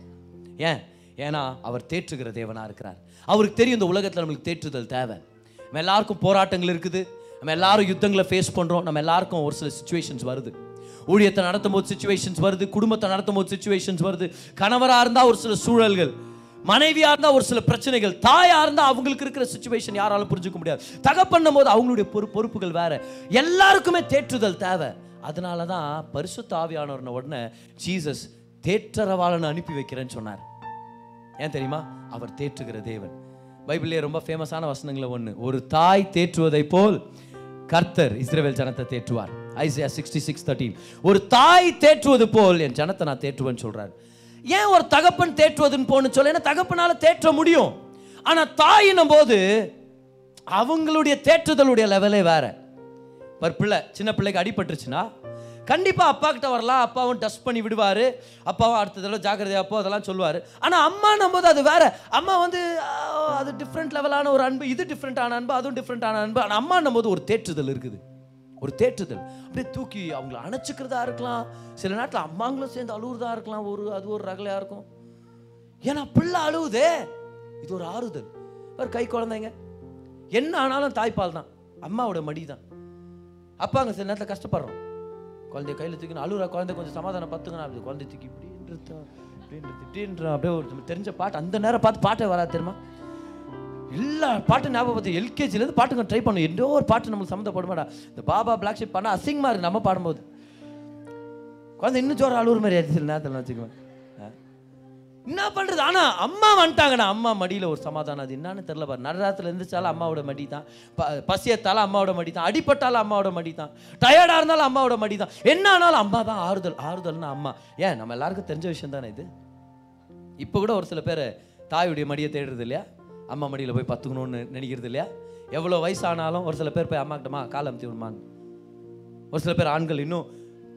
ஏன்? ஏன்னா அவர் தேற்றுகிற தேவனாக இருக்கிறார். அவருக்கு தெரியும் இந்த உலகத்தில் நம்மளுக்கு தேற்றுதல் தேவை. நம்ம எல்லாருக்கும் போராட்டங்கள் இருக்குது. நம்ம எல்லாரும் யுத்தங்களை ஃபேஸ் பண்ணுறோம் நம்ம எல்லாருக்கும் ஒரு சில சுச்சுவேஷன்ஸ் வருது. ஊழியத்தை நடத்தும் போது சுச்சுவேஷன்ஸ் வருது குடும்பத்தை நடத்தும் போது சுச்சுவேஷன்ஸ் வருது. கணவராக இருந்தால் ஒரு சில சூழல்கள் மனைவியாக இருந்தால் ஒரு சில பிரச்சனைகள் தாயாக இருந்தால் அவங்களுக்கு இருக்கிற சுச்சுவேஷன் யாராலும் புரிஞ்சுக்க முடியாது. தகப்பண்ணும் போது அவங்களுடைய பொறு பொறுப்புகள் வேற. எல்லாருக்குமே தேற்றுதல் தேவை. அதனால தான் பரிசு தாவியானவர்ன உடனே ஜீசஸ் தேற்றரவாளன் அனுப்பி வைக்கிறேன்னு சொன்னார். ஏன் தெரியுமா? அவர் தேற்றுகிற தேவன். பைபிள்லேயே ரொம்ப ஃபேமஸான வசனங்களை ஒன்று ஒரு தாய் தேற்றுவதை போல் கர்த்தர் இஸ்ரவேல் ஜனத்தை தேற்றுவார். ஐசியா சிக்ஸ்டி சிக்ஸ் தேர்ட்டீன் ஒரு தாய் தேற்றுவது போல் என் ஜனத்தை நான் தேற்றுவேன்னு சொல்றாரு. ஏன் ஒரு தகப்பன் தேற்றுவதுன்னு போன்னு சொல்ல? ஏன்னா தகப்பனால தேற்ற முடியும். ஆனால் தாயினும் போது அவங்களுடைய தேற்றுதலுடைய லெவலே வேற. ஒரு பிள்ளை சின்ன பிள்ளைக்கு அடிபட்டுருச்சுன்னா கண்டிப்பாக அப்பா கிட்ட வரலாம் அப்பாவும் டஸ்ட் பண்ணி விடுவார் அப்பாவும் அடுத்த தடவை ஜாக்கிரதையா அப்போ அதெல்லாம் சொல்லுவார். ஆனால் அம்மானும் போது அது வேற. அம்மா வந்து அது டிஃப்ரெண்ட் லெவலான ஒரு அன்பு இது டிஃப்ரெண்டான அன்பு அதுவும் டிஃப்ரெண்டான அன்பு. ஆனால் அம்மா போது ஒரு தேற்றுதல் இருக்குது. ஒரு தேற்றுதல். அப்படியே தூக்கி அவங்கள அணைச்சிக்கிறதா இருக்கலாம். சில நேரத்தில் அம்மாங்களும் சேர்ந்து அழுகுறதா இருக்கலாம். ஒரு அது ஒரு ரகலையாக இருக்கும். ஏன்னா பிள்ளை அழுவுதே. இது ஒரு ஆறுதல். ஒரு கை குழந்தைங்க. என்ன ஆனாலும் தாய்ப்பால் தான். அம்மாவோட மடி தான் அப்பாங்க சில நேரத்தில் கஷ்டப்படுறோம். குழந்தைய கையில் தூக்கணும் அழுகுற குழந்தை கொஞ்சம் சமாதானம் பார்த்துக்கணும் அப்படி குழந்தை தூக்கி இப்படின்றது இப்படின்றது இப்படின்ற. அப்படியே ஒரு தெரிஞ்ச பாட்டு அந்த நேரம் பார்த்து பாட்டே வராது தெரியுமா? எல்லா பாட்டு ஞாபகம் பார்த்து எல்கேஜிலேருந்து பாட்டுங்க ட்ரை பண்ணும் எந்த ஒரு பாட்டு நம்மளுக்கு சம்மந்தப்படுமாடா. இந்த பாபா பிளாக் ஷிப் பண்ணால் அசிங்கமாக இருக்குது நம்ம பாடும்போது. குழந்தை இன்னும் ஜோரம் அழுவுற மாதிரி ஆச்சு சில நேரத்தில் வச்சுக்குவேன் என்ன பண்ணுறது ஆனால் அம்மா வந்துட்டாங்கண்ணா அம்மா மடியில் ஒரு சமாதானம். அது என்னன்னு தெரியல பாரு. நடராத்தில் இருந்துச்சாலும் அம்மாவோட மடி தான் ப- பசியத்தாலும் அம்மாவோட மடி தான் அடிப்பட்டாலும் அம்மாவோட மடி தான் டயர்டாக இருந்தாலும் அம்மாவோட மடி தான் என்ன ஆனாலும் அம்மா தான் ஆறுதல். ஆறுதல்னா அம்மா. ஏன்? நம்ம எல்லாருக்கும் தெரிஞ்ச விஷயம் தானே இது? இப்போ கூட ஒரு சில பேர் தாயுடைய மடியை தேடுறது இல்லையா? அம்மா மடியில் போய் பத்துக்கணும்னு நினைக்கிறது இல்லையா? எவ்வளோ வயசானாலும் ஒரு சில பேர் போய் அம்மா கிட்டமா கால் அமுத்தி விடுமான்னு ஒரு சில பேர் ஆண்கள் இன்னும்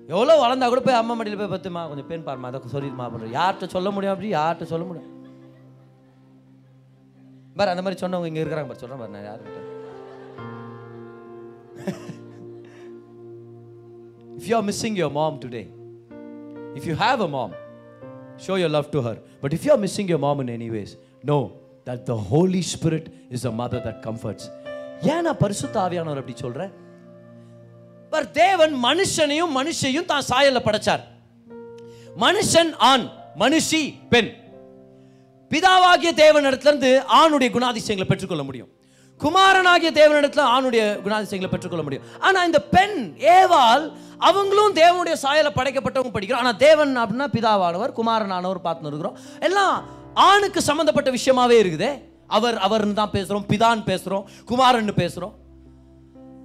எவ்வளோ வளர்ந்தா கூட போய் அம்மா மடியில் போய் பத்துமா? கொஞ்சம் பெண் பாருமா அதை சொல்லிடுமா பண்ணுறோம் யார்கிட்ட சொல்ல முடியும் அப்படி யார்கிட்ட சொல்ல முடியும்? பாரு அந்த மாதிரி சொன்னவங்க இங்கே இருக்கிறாங்க பாரு சொல்கிறேன் பாரு நான் யாருக்கிட்ட if you are missing your mom today if you have a mom show your love to her but if you are missing your mom in any ways, that the holy spirit is a mother that comforts ஏன் நான் பரிசுத்த ஆவியானவர் அப்படி சொல்கிறேன் per தேவன் மனுஷனையும் மனுஷையும் தான் சாயல்ல படைச்சார். மனுஷன் ஆண் மனுஷி பெண். பிதாவாகிய தேவனிடத்திலிருந்து ஆணுடைய குணாதிசயங்களை பெற்றுக்கொள்ள முடியும். குமாரனாகிய தேவனிடத்தில் ஆணுடைய குணாதிசயங்களை பெற்றுக்கொள்ள முடியும். ஆனால் இந்த பெண் ஏவால் அவங்களும் தேவனுடைய சாயலை படைக்கப்பட்டவங்க படிக்கிறோம். ஆனால் தேவன் அப்படின்னா பிதாவானவர் குமாரனானவர் பார்த்துன்னு இருக்கிறோம். எல்லாம் ஆணுக்கு சம்மந்தப்பட்ட விஷயமாவே இருக்குதே. அவர் அவர்னு தான் பேசுகிறோம் பிதான் பேசுகிறோம் குமாரன்னு பேசுகிறோம்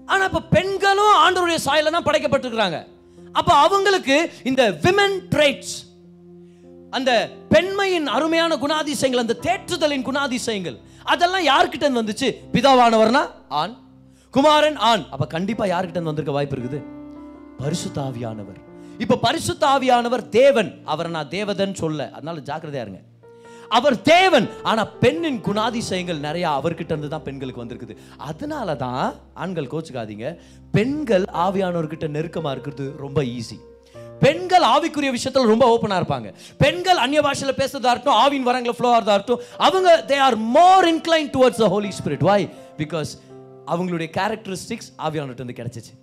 ஆனால் இப்போ பெண்களும் ஆண்டருடைய சாயல தான் படைக்கப்பட்டிருக்கிறாங்க. அப்போ அவங்களுக்கு இந்த விமன் ட்ரேட்ஸ் அந்த பெண்மையின் அருமையான குணாதிசயங்கள் அந்த தேற்றுதலின் குணாதிசயங்கள் அதெல்லாம் யார்கிட்ட வந்துச்சு? பிதாவானவர்னா ஆண் குமாரன் ஆண். அப்ப கண்டிப்பா யார்கிட்ட வந்திருக்க வாய்ப்பு இருக்குது? பரிசுத்தாவியானவர். இப்ப பரிசுத்தாவியானவர் தேவன். அவரை நான் தேவதன் சொல்ல. அதனால ஜாக்கிரதையா இருங்க. அவர் தேவன். ஆனால் பெண்ணின் குணாதிசயங்கள் நிறையா அவர்கிட்ட இருந்து தான் பெண்களுக்கு வந்திருக்குது. அதனால தான் ஆண்கள் கோச்சுக்காதீங்க. பெண்கள் ஆவியானவர்கிட்ட நெருக்கமாக இருக்கிறது ரொம்ப ஈஸி பெண்கள் ஆவிக்குரிய விஷயத்தில் ரொம்ப ஓப்பனாக இருப்பாங்க. பெண்கள் அந்நிய பாஷையில் பேசுறதா இருக்கட்டும் ஆவின் வரங்களை ஃப்ளோ ஆகிறதா இருக்கட்டும் அவங்க they are more incline towards the holy spirit why because அவங்களுடைய கேரக்டரிஸ்டிக்ஸ் ஆவியானவர்கிட்ட இருந்து கிடைச்சிச்சு.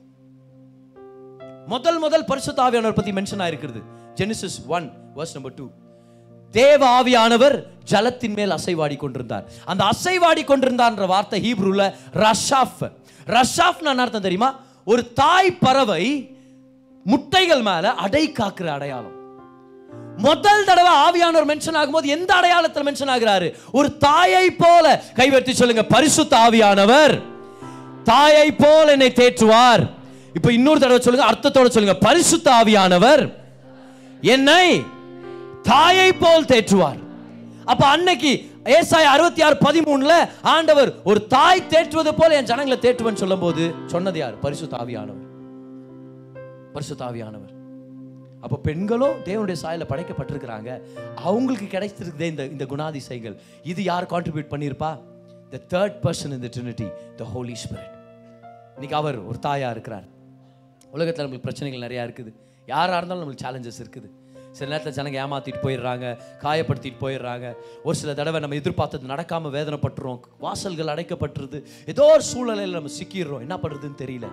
முதல் முதல் பரிசுத்த ஆவியானவர் பற்றி mention ஆயிருக்கிறது. Genesis one verse number two தேவ ஆவியானவர் ஜலத்தின் மேல் அசைவாடி கொண்டிருந்தார். அந்த அசைவாடி கொண்டிருந்தார்ன்ற வார்த்தை ஹீப்ரூல ரஷாஃப். ரஷாஃப்னு என்ன அர்த்தம் தெரியுமா? ஒரு தாய் பறவை முட்டைகள் மேல அடை காக்குற அடையாளம். முதல் தடவை ஆவியானவர் மென்ஷன் ஆகும்போது எந்த அடையாளத்தில் மென்ஷன் ஆகிறாரு? ஒரு தாயை போல. கைவர்த்தி சொல்லுங்க பரிசுத்த ஆவியானவர். தாயை போல என்னை தேற்றுவார். இப்ப இன்னொரு தடவை சொல்லுங்க அர்த்தத்தோட சொல்லுங்க பரிசுத்த ஆவியானவர். என்னை தாயை போல் தேற்றுவார். அப்ப அன்னைக்கு ஏசாய அறுபத்தி ஆறு பதிமூணுல ஆண்டவர் ஒரு தாய் தேற்றுவது போல என் ஜனங்களை தேற்றுவன் சொல்லும் போது சொன்னது யார்? பரிசு தாவியானவர் பரிசு தாவியானவர் அப்போ பெண்களும் தேவனுடைய சாயல படைக்கப்பட்டிருக்கிறாங்க. அவங்களுக்கு கிடைச்சிருக்குதே இந்த இந்த குணாதிசைகள் இது யார் கான்ட்ரிபியூட் பண்ணியிருப்பா? த தேர்ட் பர்சன் இந்த ட்ரினிட்டி த ஹோலி ஸ்பிரிட் இன்னைக்கு அவர் ஒரு தாயா இருக்கிறார். உலகத்தில் நம்மளுக்கு பிரச்சனைகள் நிறையா இருக்குது. யாராக இருந்தாலும் நம்மளுக்கு சேலஞ்சஸ் இருக்குது. சில நேரத்தில் ஜனங்க ஏமாத்திட்டு போயிடுறாங்க காயப்படுத்திட்டு போயிடுறாங்க. ஒரு சில தடவை நம்ம எதிர்பார்த்தது நடக்காமல் வேதனைப்பட்டுறோம் வாசல்கள் அடைக்கப்பட்டுருது. ஏதோ ஒரு சூழ்நிலையில் நம்ம சிக்கிடுறோம். என்ன பண்ணுறதுன்னு தெரியல.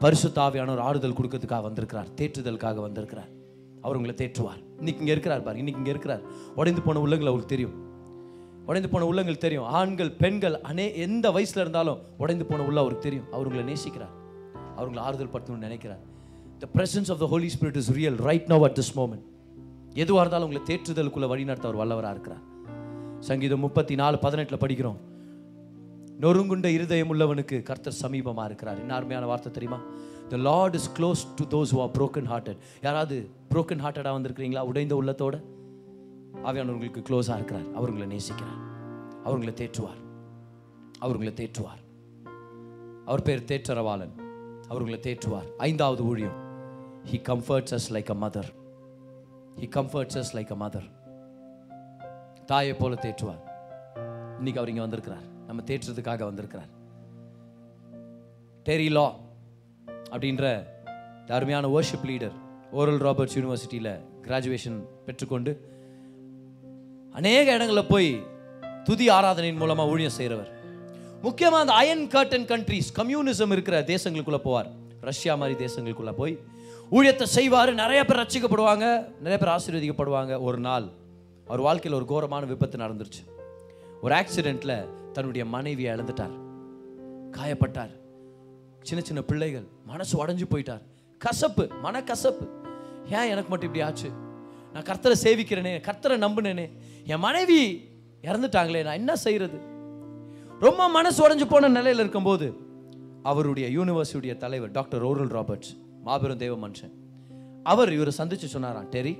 பரிசுத்தாவியானவர் ஆறுதல் கொடுக்கறதுக்காக வந்திருக்கிறார் தேற்றுதலுக்காக வந்திருக்கிறார். அவர் உங்களை தேற்றுவார். இன்னைக்கு இங்கே இருக்கிறார் பாரு இன்னைக்கு இங்கே இருக்கிறார். உடைந்து போன உள்ளங்கள் அவருக்கு தெரியும். உடைந்து போன உள்ளங்கள் தெரியும். ஆண்கள் பெண்கள் அனே எந்த வயசில் இருந்தாலும் உடைந்து போன உள்ள அவருக்கு தெரியும். அவர் உங்களை நேசிக்கிறார். அவங்களை ஆறுதல் படுத்தணும்னு நினைக்கிறார். The presence of the holy spirit is real right now at this moment எதுவாக இருந்தாலும் உங்களை தேற்றுதலுக்குள்ள வழிநடத்த அவர் வல்லவராக இருக்கிறார். சங்கீதம் முப்பத்தி நாலு பதினெட்டில் படிக்கிறோம். நொறுங்குண்ட இருதயம் உள்ளவனுக்கு கர்த்தர் சமீபமாக இருக்கிறார். என்ன அருமையான வார்த்தை தெரியுமா? The lord is close to those who broken hearted யாராவது ப்ரோக்கன் ஹார்ட்டடாக வந்திருக்கிறீங்களா? உடைந்த உள்ளத்தோட? அவையானவர்களுக்கு உங்களுக்கு க்ளோஸாக இருக்கிறார். அவர்களை நேசிக்கிறார். அவர்களை தேற்றுவார். அவர்களை தேற்றுவார். அவர் பேர் தேற்றரவாளன். அவர்களை தேற்றுவார். ஐந்தாவது ஊழியம். He comforts us like a mother he comforts us like a mother தாயை போல தேற்றுவார். இன்னைக்கு அவர் இங்கே வந்திருக்கிறார். நம்ம தேற்றுறதுக்காக வந்திருக்கிறார். டெரி லா அப்படின்ற அருமையான worship லீடர் ஓரல் ராபர்ட்ஸ் யூனிவர்சிட்டியில் கிராஜுவேஷன் பெற்றுக்கொண்டு அநேக இடங்களில் போய் துதி ஆராதனையின் மூலமாக ஊழியம் செய்கிறவர் முக்கியமாக அந்த அயன் கர்டன் கண்ட்ரிஸ் கம்யூனிசம் இருக்கிற தேசங்களுக்குள்ளே போவார். ரஷ்யா மாதிரி தேசங்களுக்குள்ளே போய் ஊழியத்தை செய்வார். நிறைய பேர் ரசிக்கப்படுவாங்க நிறைய பேர் ஆசீர்வதிக்கப்படுவாங்க. ஒரு நாள் அவர் வாழ்க்கையில் ஒரு கோரமான விபத்து நடந்துருச்சு. ஒரு ஆக்சிடெண்ட்டில் தன்னுடைய மனைவியை இழந்துட்டார். காயப்பட்டார். சின்ன சின்ன பிள்ளைகள் மனசு உடஞ்சி போயிட்டார். கசப்பு மன கசப்பு ஏன் எனக்கு மட்டும் இப்படி ஆச்சு? நான் கர்த்தரை சேவிக்கிறேனே கர்த்தரை நம்பினேனே. என் மனைவி இறந்துட்டாங்களே நான் என்ன செய்கிறது ரொம்ப மனசு உடஞ்சு போன நிலையில் இருக்கும்போது அவருடைய யூனிவர்சிட்டியுடைய தலைவர் டாக்டர் ஓரல் ராபர்ட்ஸ் மாபெரும் தெய்வ மனுஷன். அவர் இவரை சந்திச்சு சொன்னாராம் டெரி?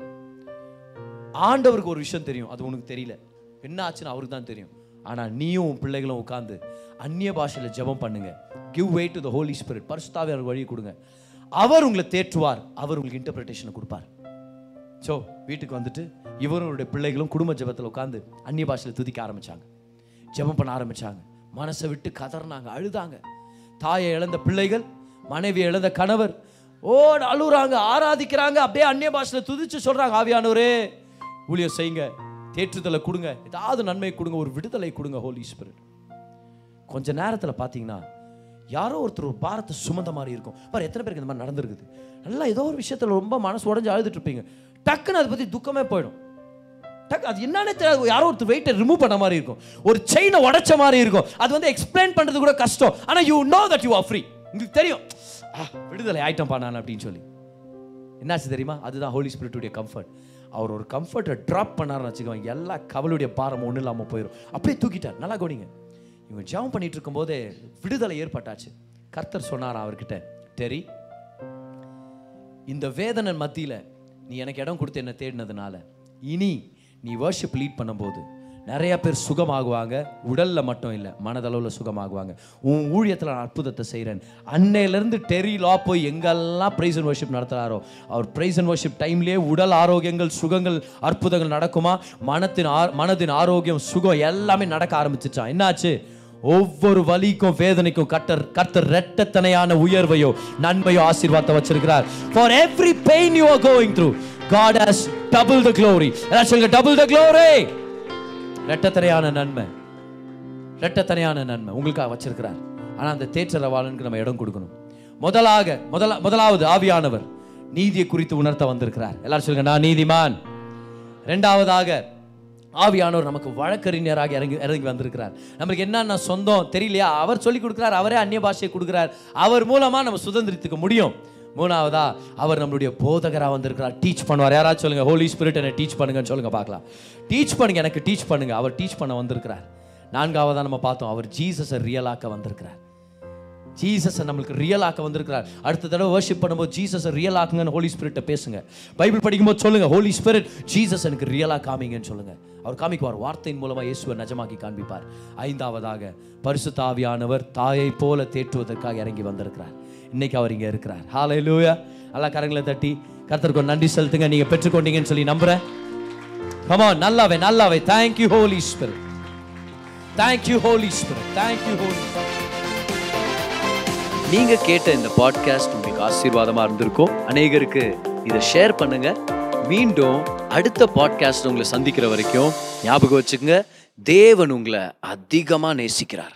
ஆண்டவருக்கு ஒரு விஷயம் தெரியும் அது உனக்கு தெரியல. என்ன ஆச்சுன்னு அவருக்கு தான் தெரியும். ஆனா நீயும் உன் பிள்ளைகளும் உட்காந்து அந்நிய பாஷையில ஜெபம் பண்ணுங்க. Give way to the holy spirit பரிசுத்தாவே அவர் வழி கொடுங்க. அவர் உங்களை தேற்றுவார் அவர் உங்களுக்கு இன்டர்பிரிட்டேஷனை கொடுப்பார். ஸோ வீட்டுக்கு வந்துட்டு இவருடைய பிள்ளைகளும் குடும்ப ஜபத்தில் உட்காந்து அந்நிய பாஷையில் துதிக்க ஆரம்பிச்சாங்க. ஜெபம் பண்ண ஆரம்பிச்சாங்க. மனசை விட்டு கதறினாங்க அழுதாங்க. தாயை இழந்த பிள்ளைகள் மனைவி இழந்த கணவர் ஓ அழுகுறாங்க ஆராதிக்கிறாங்க. அப்படியே அந்நிய பாஷையில் துதிச்சு சொல்கிறாங்க ஆவியானவரே. ஊழியம் செய்யுங்க தேற்றுதலை கொடுங்க. ஏதாவது நன்மை கொடுங்க ஒரு விடுதலை கொடுங்க ஹோலி ஸ்பிரிட் கொஞ்ச நேரத்தில் பார்த்தீங்கன்னா யாரோ ஒருத்தர் ஒரு பாரத்தை சுமந்த மாதிரி இருக்கும். பாரு எத்தனை பேருக்கு இந்த மாதிரி நடந்திருக்குது? நல்லா ஏதோ ஒரு விஷயத்தில் ரொம்ப மனசு உடஞ்சி அழுதுட்டு இருப்பீங்க. டக்குன்னு அதை பற்றி துக்கமே போயிடும். டக்கு அது என்னன்னே தெரியாது. யாரோ ஒருத்தர் வெயிட்டை ரிமூவ் பண்ண மாதிரி இருக்கும். ஒரு செயினை உடச்ச மாதிரி இருக்கும். அது வந்து எக்ஸ்பிளைன் பண்ணுறது கூட கஷ்டம். ஆனால் you know that you are free உங்களுக்கு தெரியும். விடுதலை ஆயிட்டம்பா நான் அப்படின்னு சொல்லி. என்னாச்சு தெரியுமா? அதுதான் ஹோலி ஸ்பிரிட்டுடைய கம்ஃபர்ட் அவர் ஒரு கம்ஃபர்ட்டை ட்ராப் பண்ணாருன்னு வச்சுக்கோங்க எல்லா கவலுடைய பாரம் ஒன்றும் இல்லாமல் போயிடும் அப்படியே தூக்கிட்டார். நல்லா கவனிங்க. இவங்க ஜெபம் பண்ணிட்டு இருக்கும்போதே விடுதலை ஏற்பட்டாச்சு. கர்த்தர் சொன்னார் அவர்கிட்ட டெரி இந்த வேதனை மத்தியில் நீ எனக்கு இடம் கொடுத்து என்ன தேடினதுனால இனி நீ வர்ஷிப் லீட் பண்ணும்போது நிறைய பேர் சுகமாகுவாங்க. உடலில் மட்டும் இல்லை மனதளவில் சுகமாகுவாங்க. உன் ஊழியத்தில் நான் அற்புதத்தை செய்கிறேன் அன்னையிலேருந்து டெரி லா போய் எங்கெல்லாம் ப்ரைஸ் அண்ட் வர்ஷிப் நடத்துகிறாரோ அவர் ப்ரைஸ் அண்ட் வர்ஷிப் டைம்லேயே உடல் ஆரோக்கியங்கள் சுகங்கள் அற்புதங்கள் நடக்குமா? மனத்தின் ஆ மனதின் ஆரோக்கியம் சுகம் எல்லாமே நடக்க ஆரம்பிச்சிச்சான் என்னாச்சு? ஒவ்வொரு வலிக்கும் வேதனைக்கும் கட்டர் கர்த்தர் ரெட்டத்தனையான உயர்வையோ நன்மையோ ஆசீர்வாதத்தை வச்சிருக்கிறார். For every pain you are going through God has double the glory double the glory ரெட்டத்தனையான நன்மை. ரெட்டத்தனையான நன்மை. உங்களுக்காக வச்சிருக்கிறார். ஆனால் அந்த தேற்றரவாளனுக்கு நம்ம இடம் கொடுக்கணும். முதலாக முதலா முதலாவது ஆவியானவர் நீதியை குறித்து உணர்த்த வந்திருக்கிறார். எல்லாரும் சொல்லுங்க நான் நீதிமான். ரெண்டாவதாக ஆவியானவர் நமக்கு வழக்கறிஞராக இறங்கி இறங்கி வந்திருக்கிறார். நம்மளுக்கு என்னென்ன சொந்தம் தெரியலையா? அவர் சொல்லி கொடுக்குறார் அவரே அந்நிய பாஷையை கொடுக்குறார். அவர் மூலமாக நம்ம சுதந்திரித்துக்க முடியும். மூணாவதா அவர் நம்மளுடைய போதகராக வந்திருக்கிறார். டீச் பண்ணுவார். யாராச்சும் சொல்லுங்க ஹோலி ஸ்பிரிட் என்னை டீச் பண்ணுங்கன்னு சொல்லுங்க பார்க்கலாம். டீச் பண்ணுங்க எனக்கு டீச் பண்ணுங்க. அவர் டீச் பண்ண வந்திருக்கிறார். நான்காவதா நம்ம பார்த்தோம் அவர் ஜீசஸை ரியலாக்க வந்திருக்கிறார். ஜீசஸை நம்மளுக்கு ரியல் ஆக்க வந்திருக்கிறார். அடுத்த தடவை வர்ஷிப் பண்ணும்போது ஜீசஸை ரியல் ஆக்குங்கன்னு ஹோலி ஸ்பிரிட்டை பேசுங்க. பைபிள் படிக்கும்போது சொல்லுங்க ஹோலி ஸ்பிரிட் ஜீசஸ் எனக்கு ரியலாக காமிங்கன்னு சொல்லுங்க. அவர் காமிக்குவார் வார்த்தையின் மூலமாக இயேசுவை நிஜமாக்கி காண்பிப்பார். ஐந்தாவதாக பரிசு தாவியானவர் தாயை போல தேற்றுவதற்காக இறங்கி வந்திருக்கிறார். இன்னைக்கு அவர் இங்க இருக்கிறார். ஹாலை லூயா நல்லா கரங்களை தட்டி கர்த்தருக்கு நன்றி செலுத்துங்க. நீங்க பெற்றுக்கொண்டீங்கன்னு சொல்லி நம்புறேன். கமா நல்லாவே நல்லாவே. Thank you holy spirit thank you holy spirit thank you holy நீங்க கேட்ட இந்த பாட்காஸ்ட் உங்களுக்கு ஆசீர்வாதமா இருந்திருக்கும். அநேகருக்கு இதை ஷேர் பண்ணுங்க. மீண்டும் அடுத்த பாட்காஸ்ட் உங்களை சந்திக்கிற வரைக்கும் ஞாபகம் வச்சுக்கோங்க. தேவன் உங்களை அதிகமா நேசிக்கிறார்.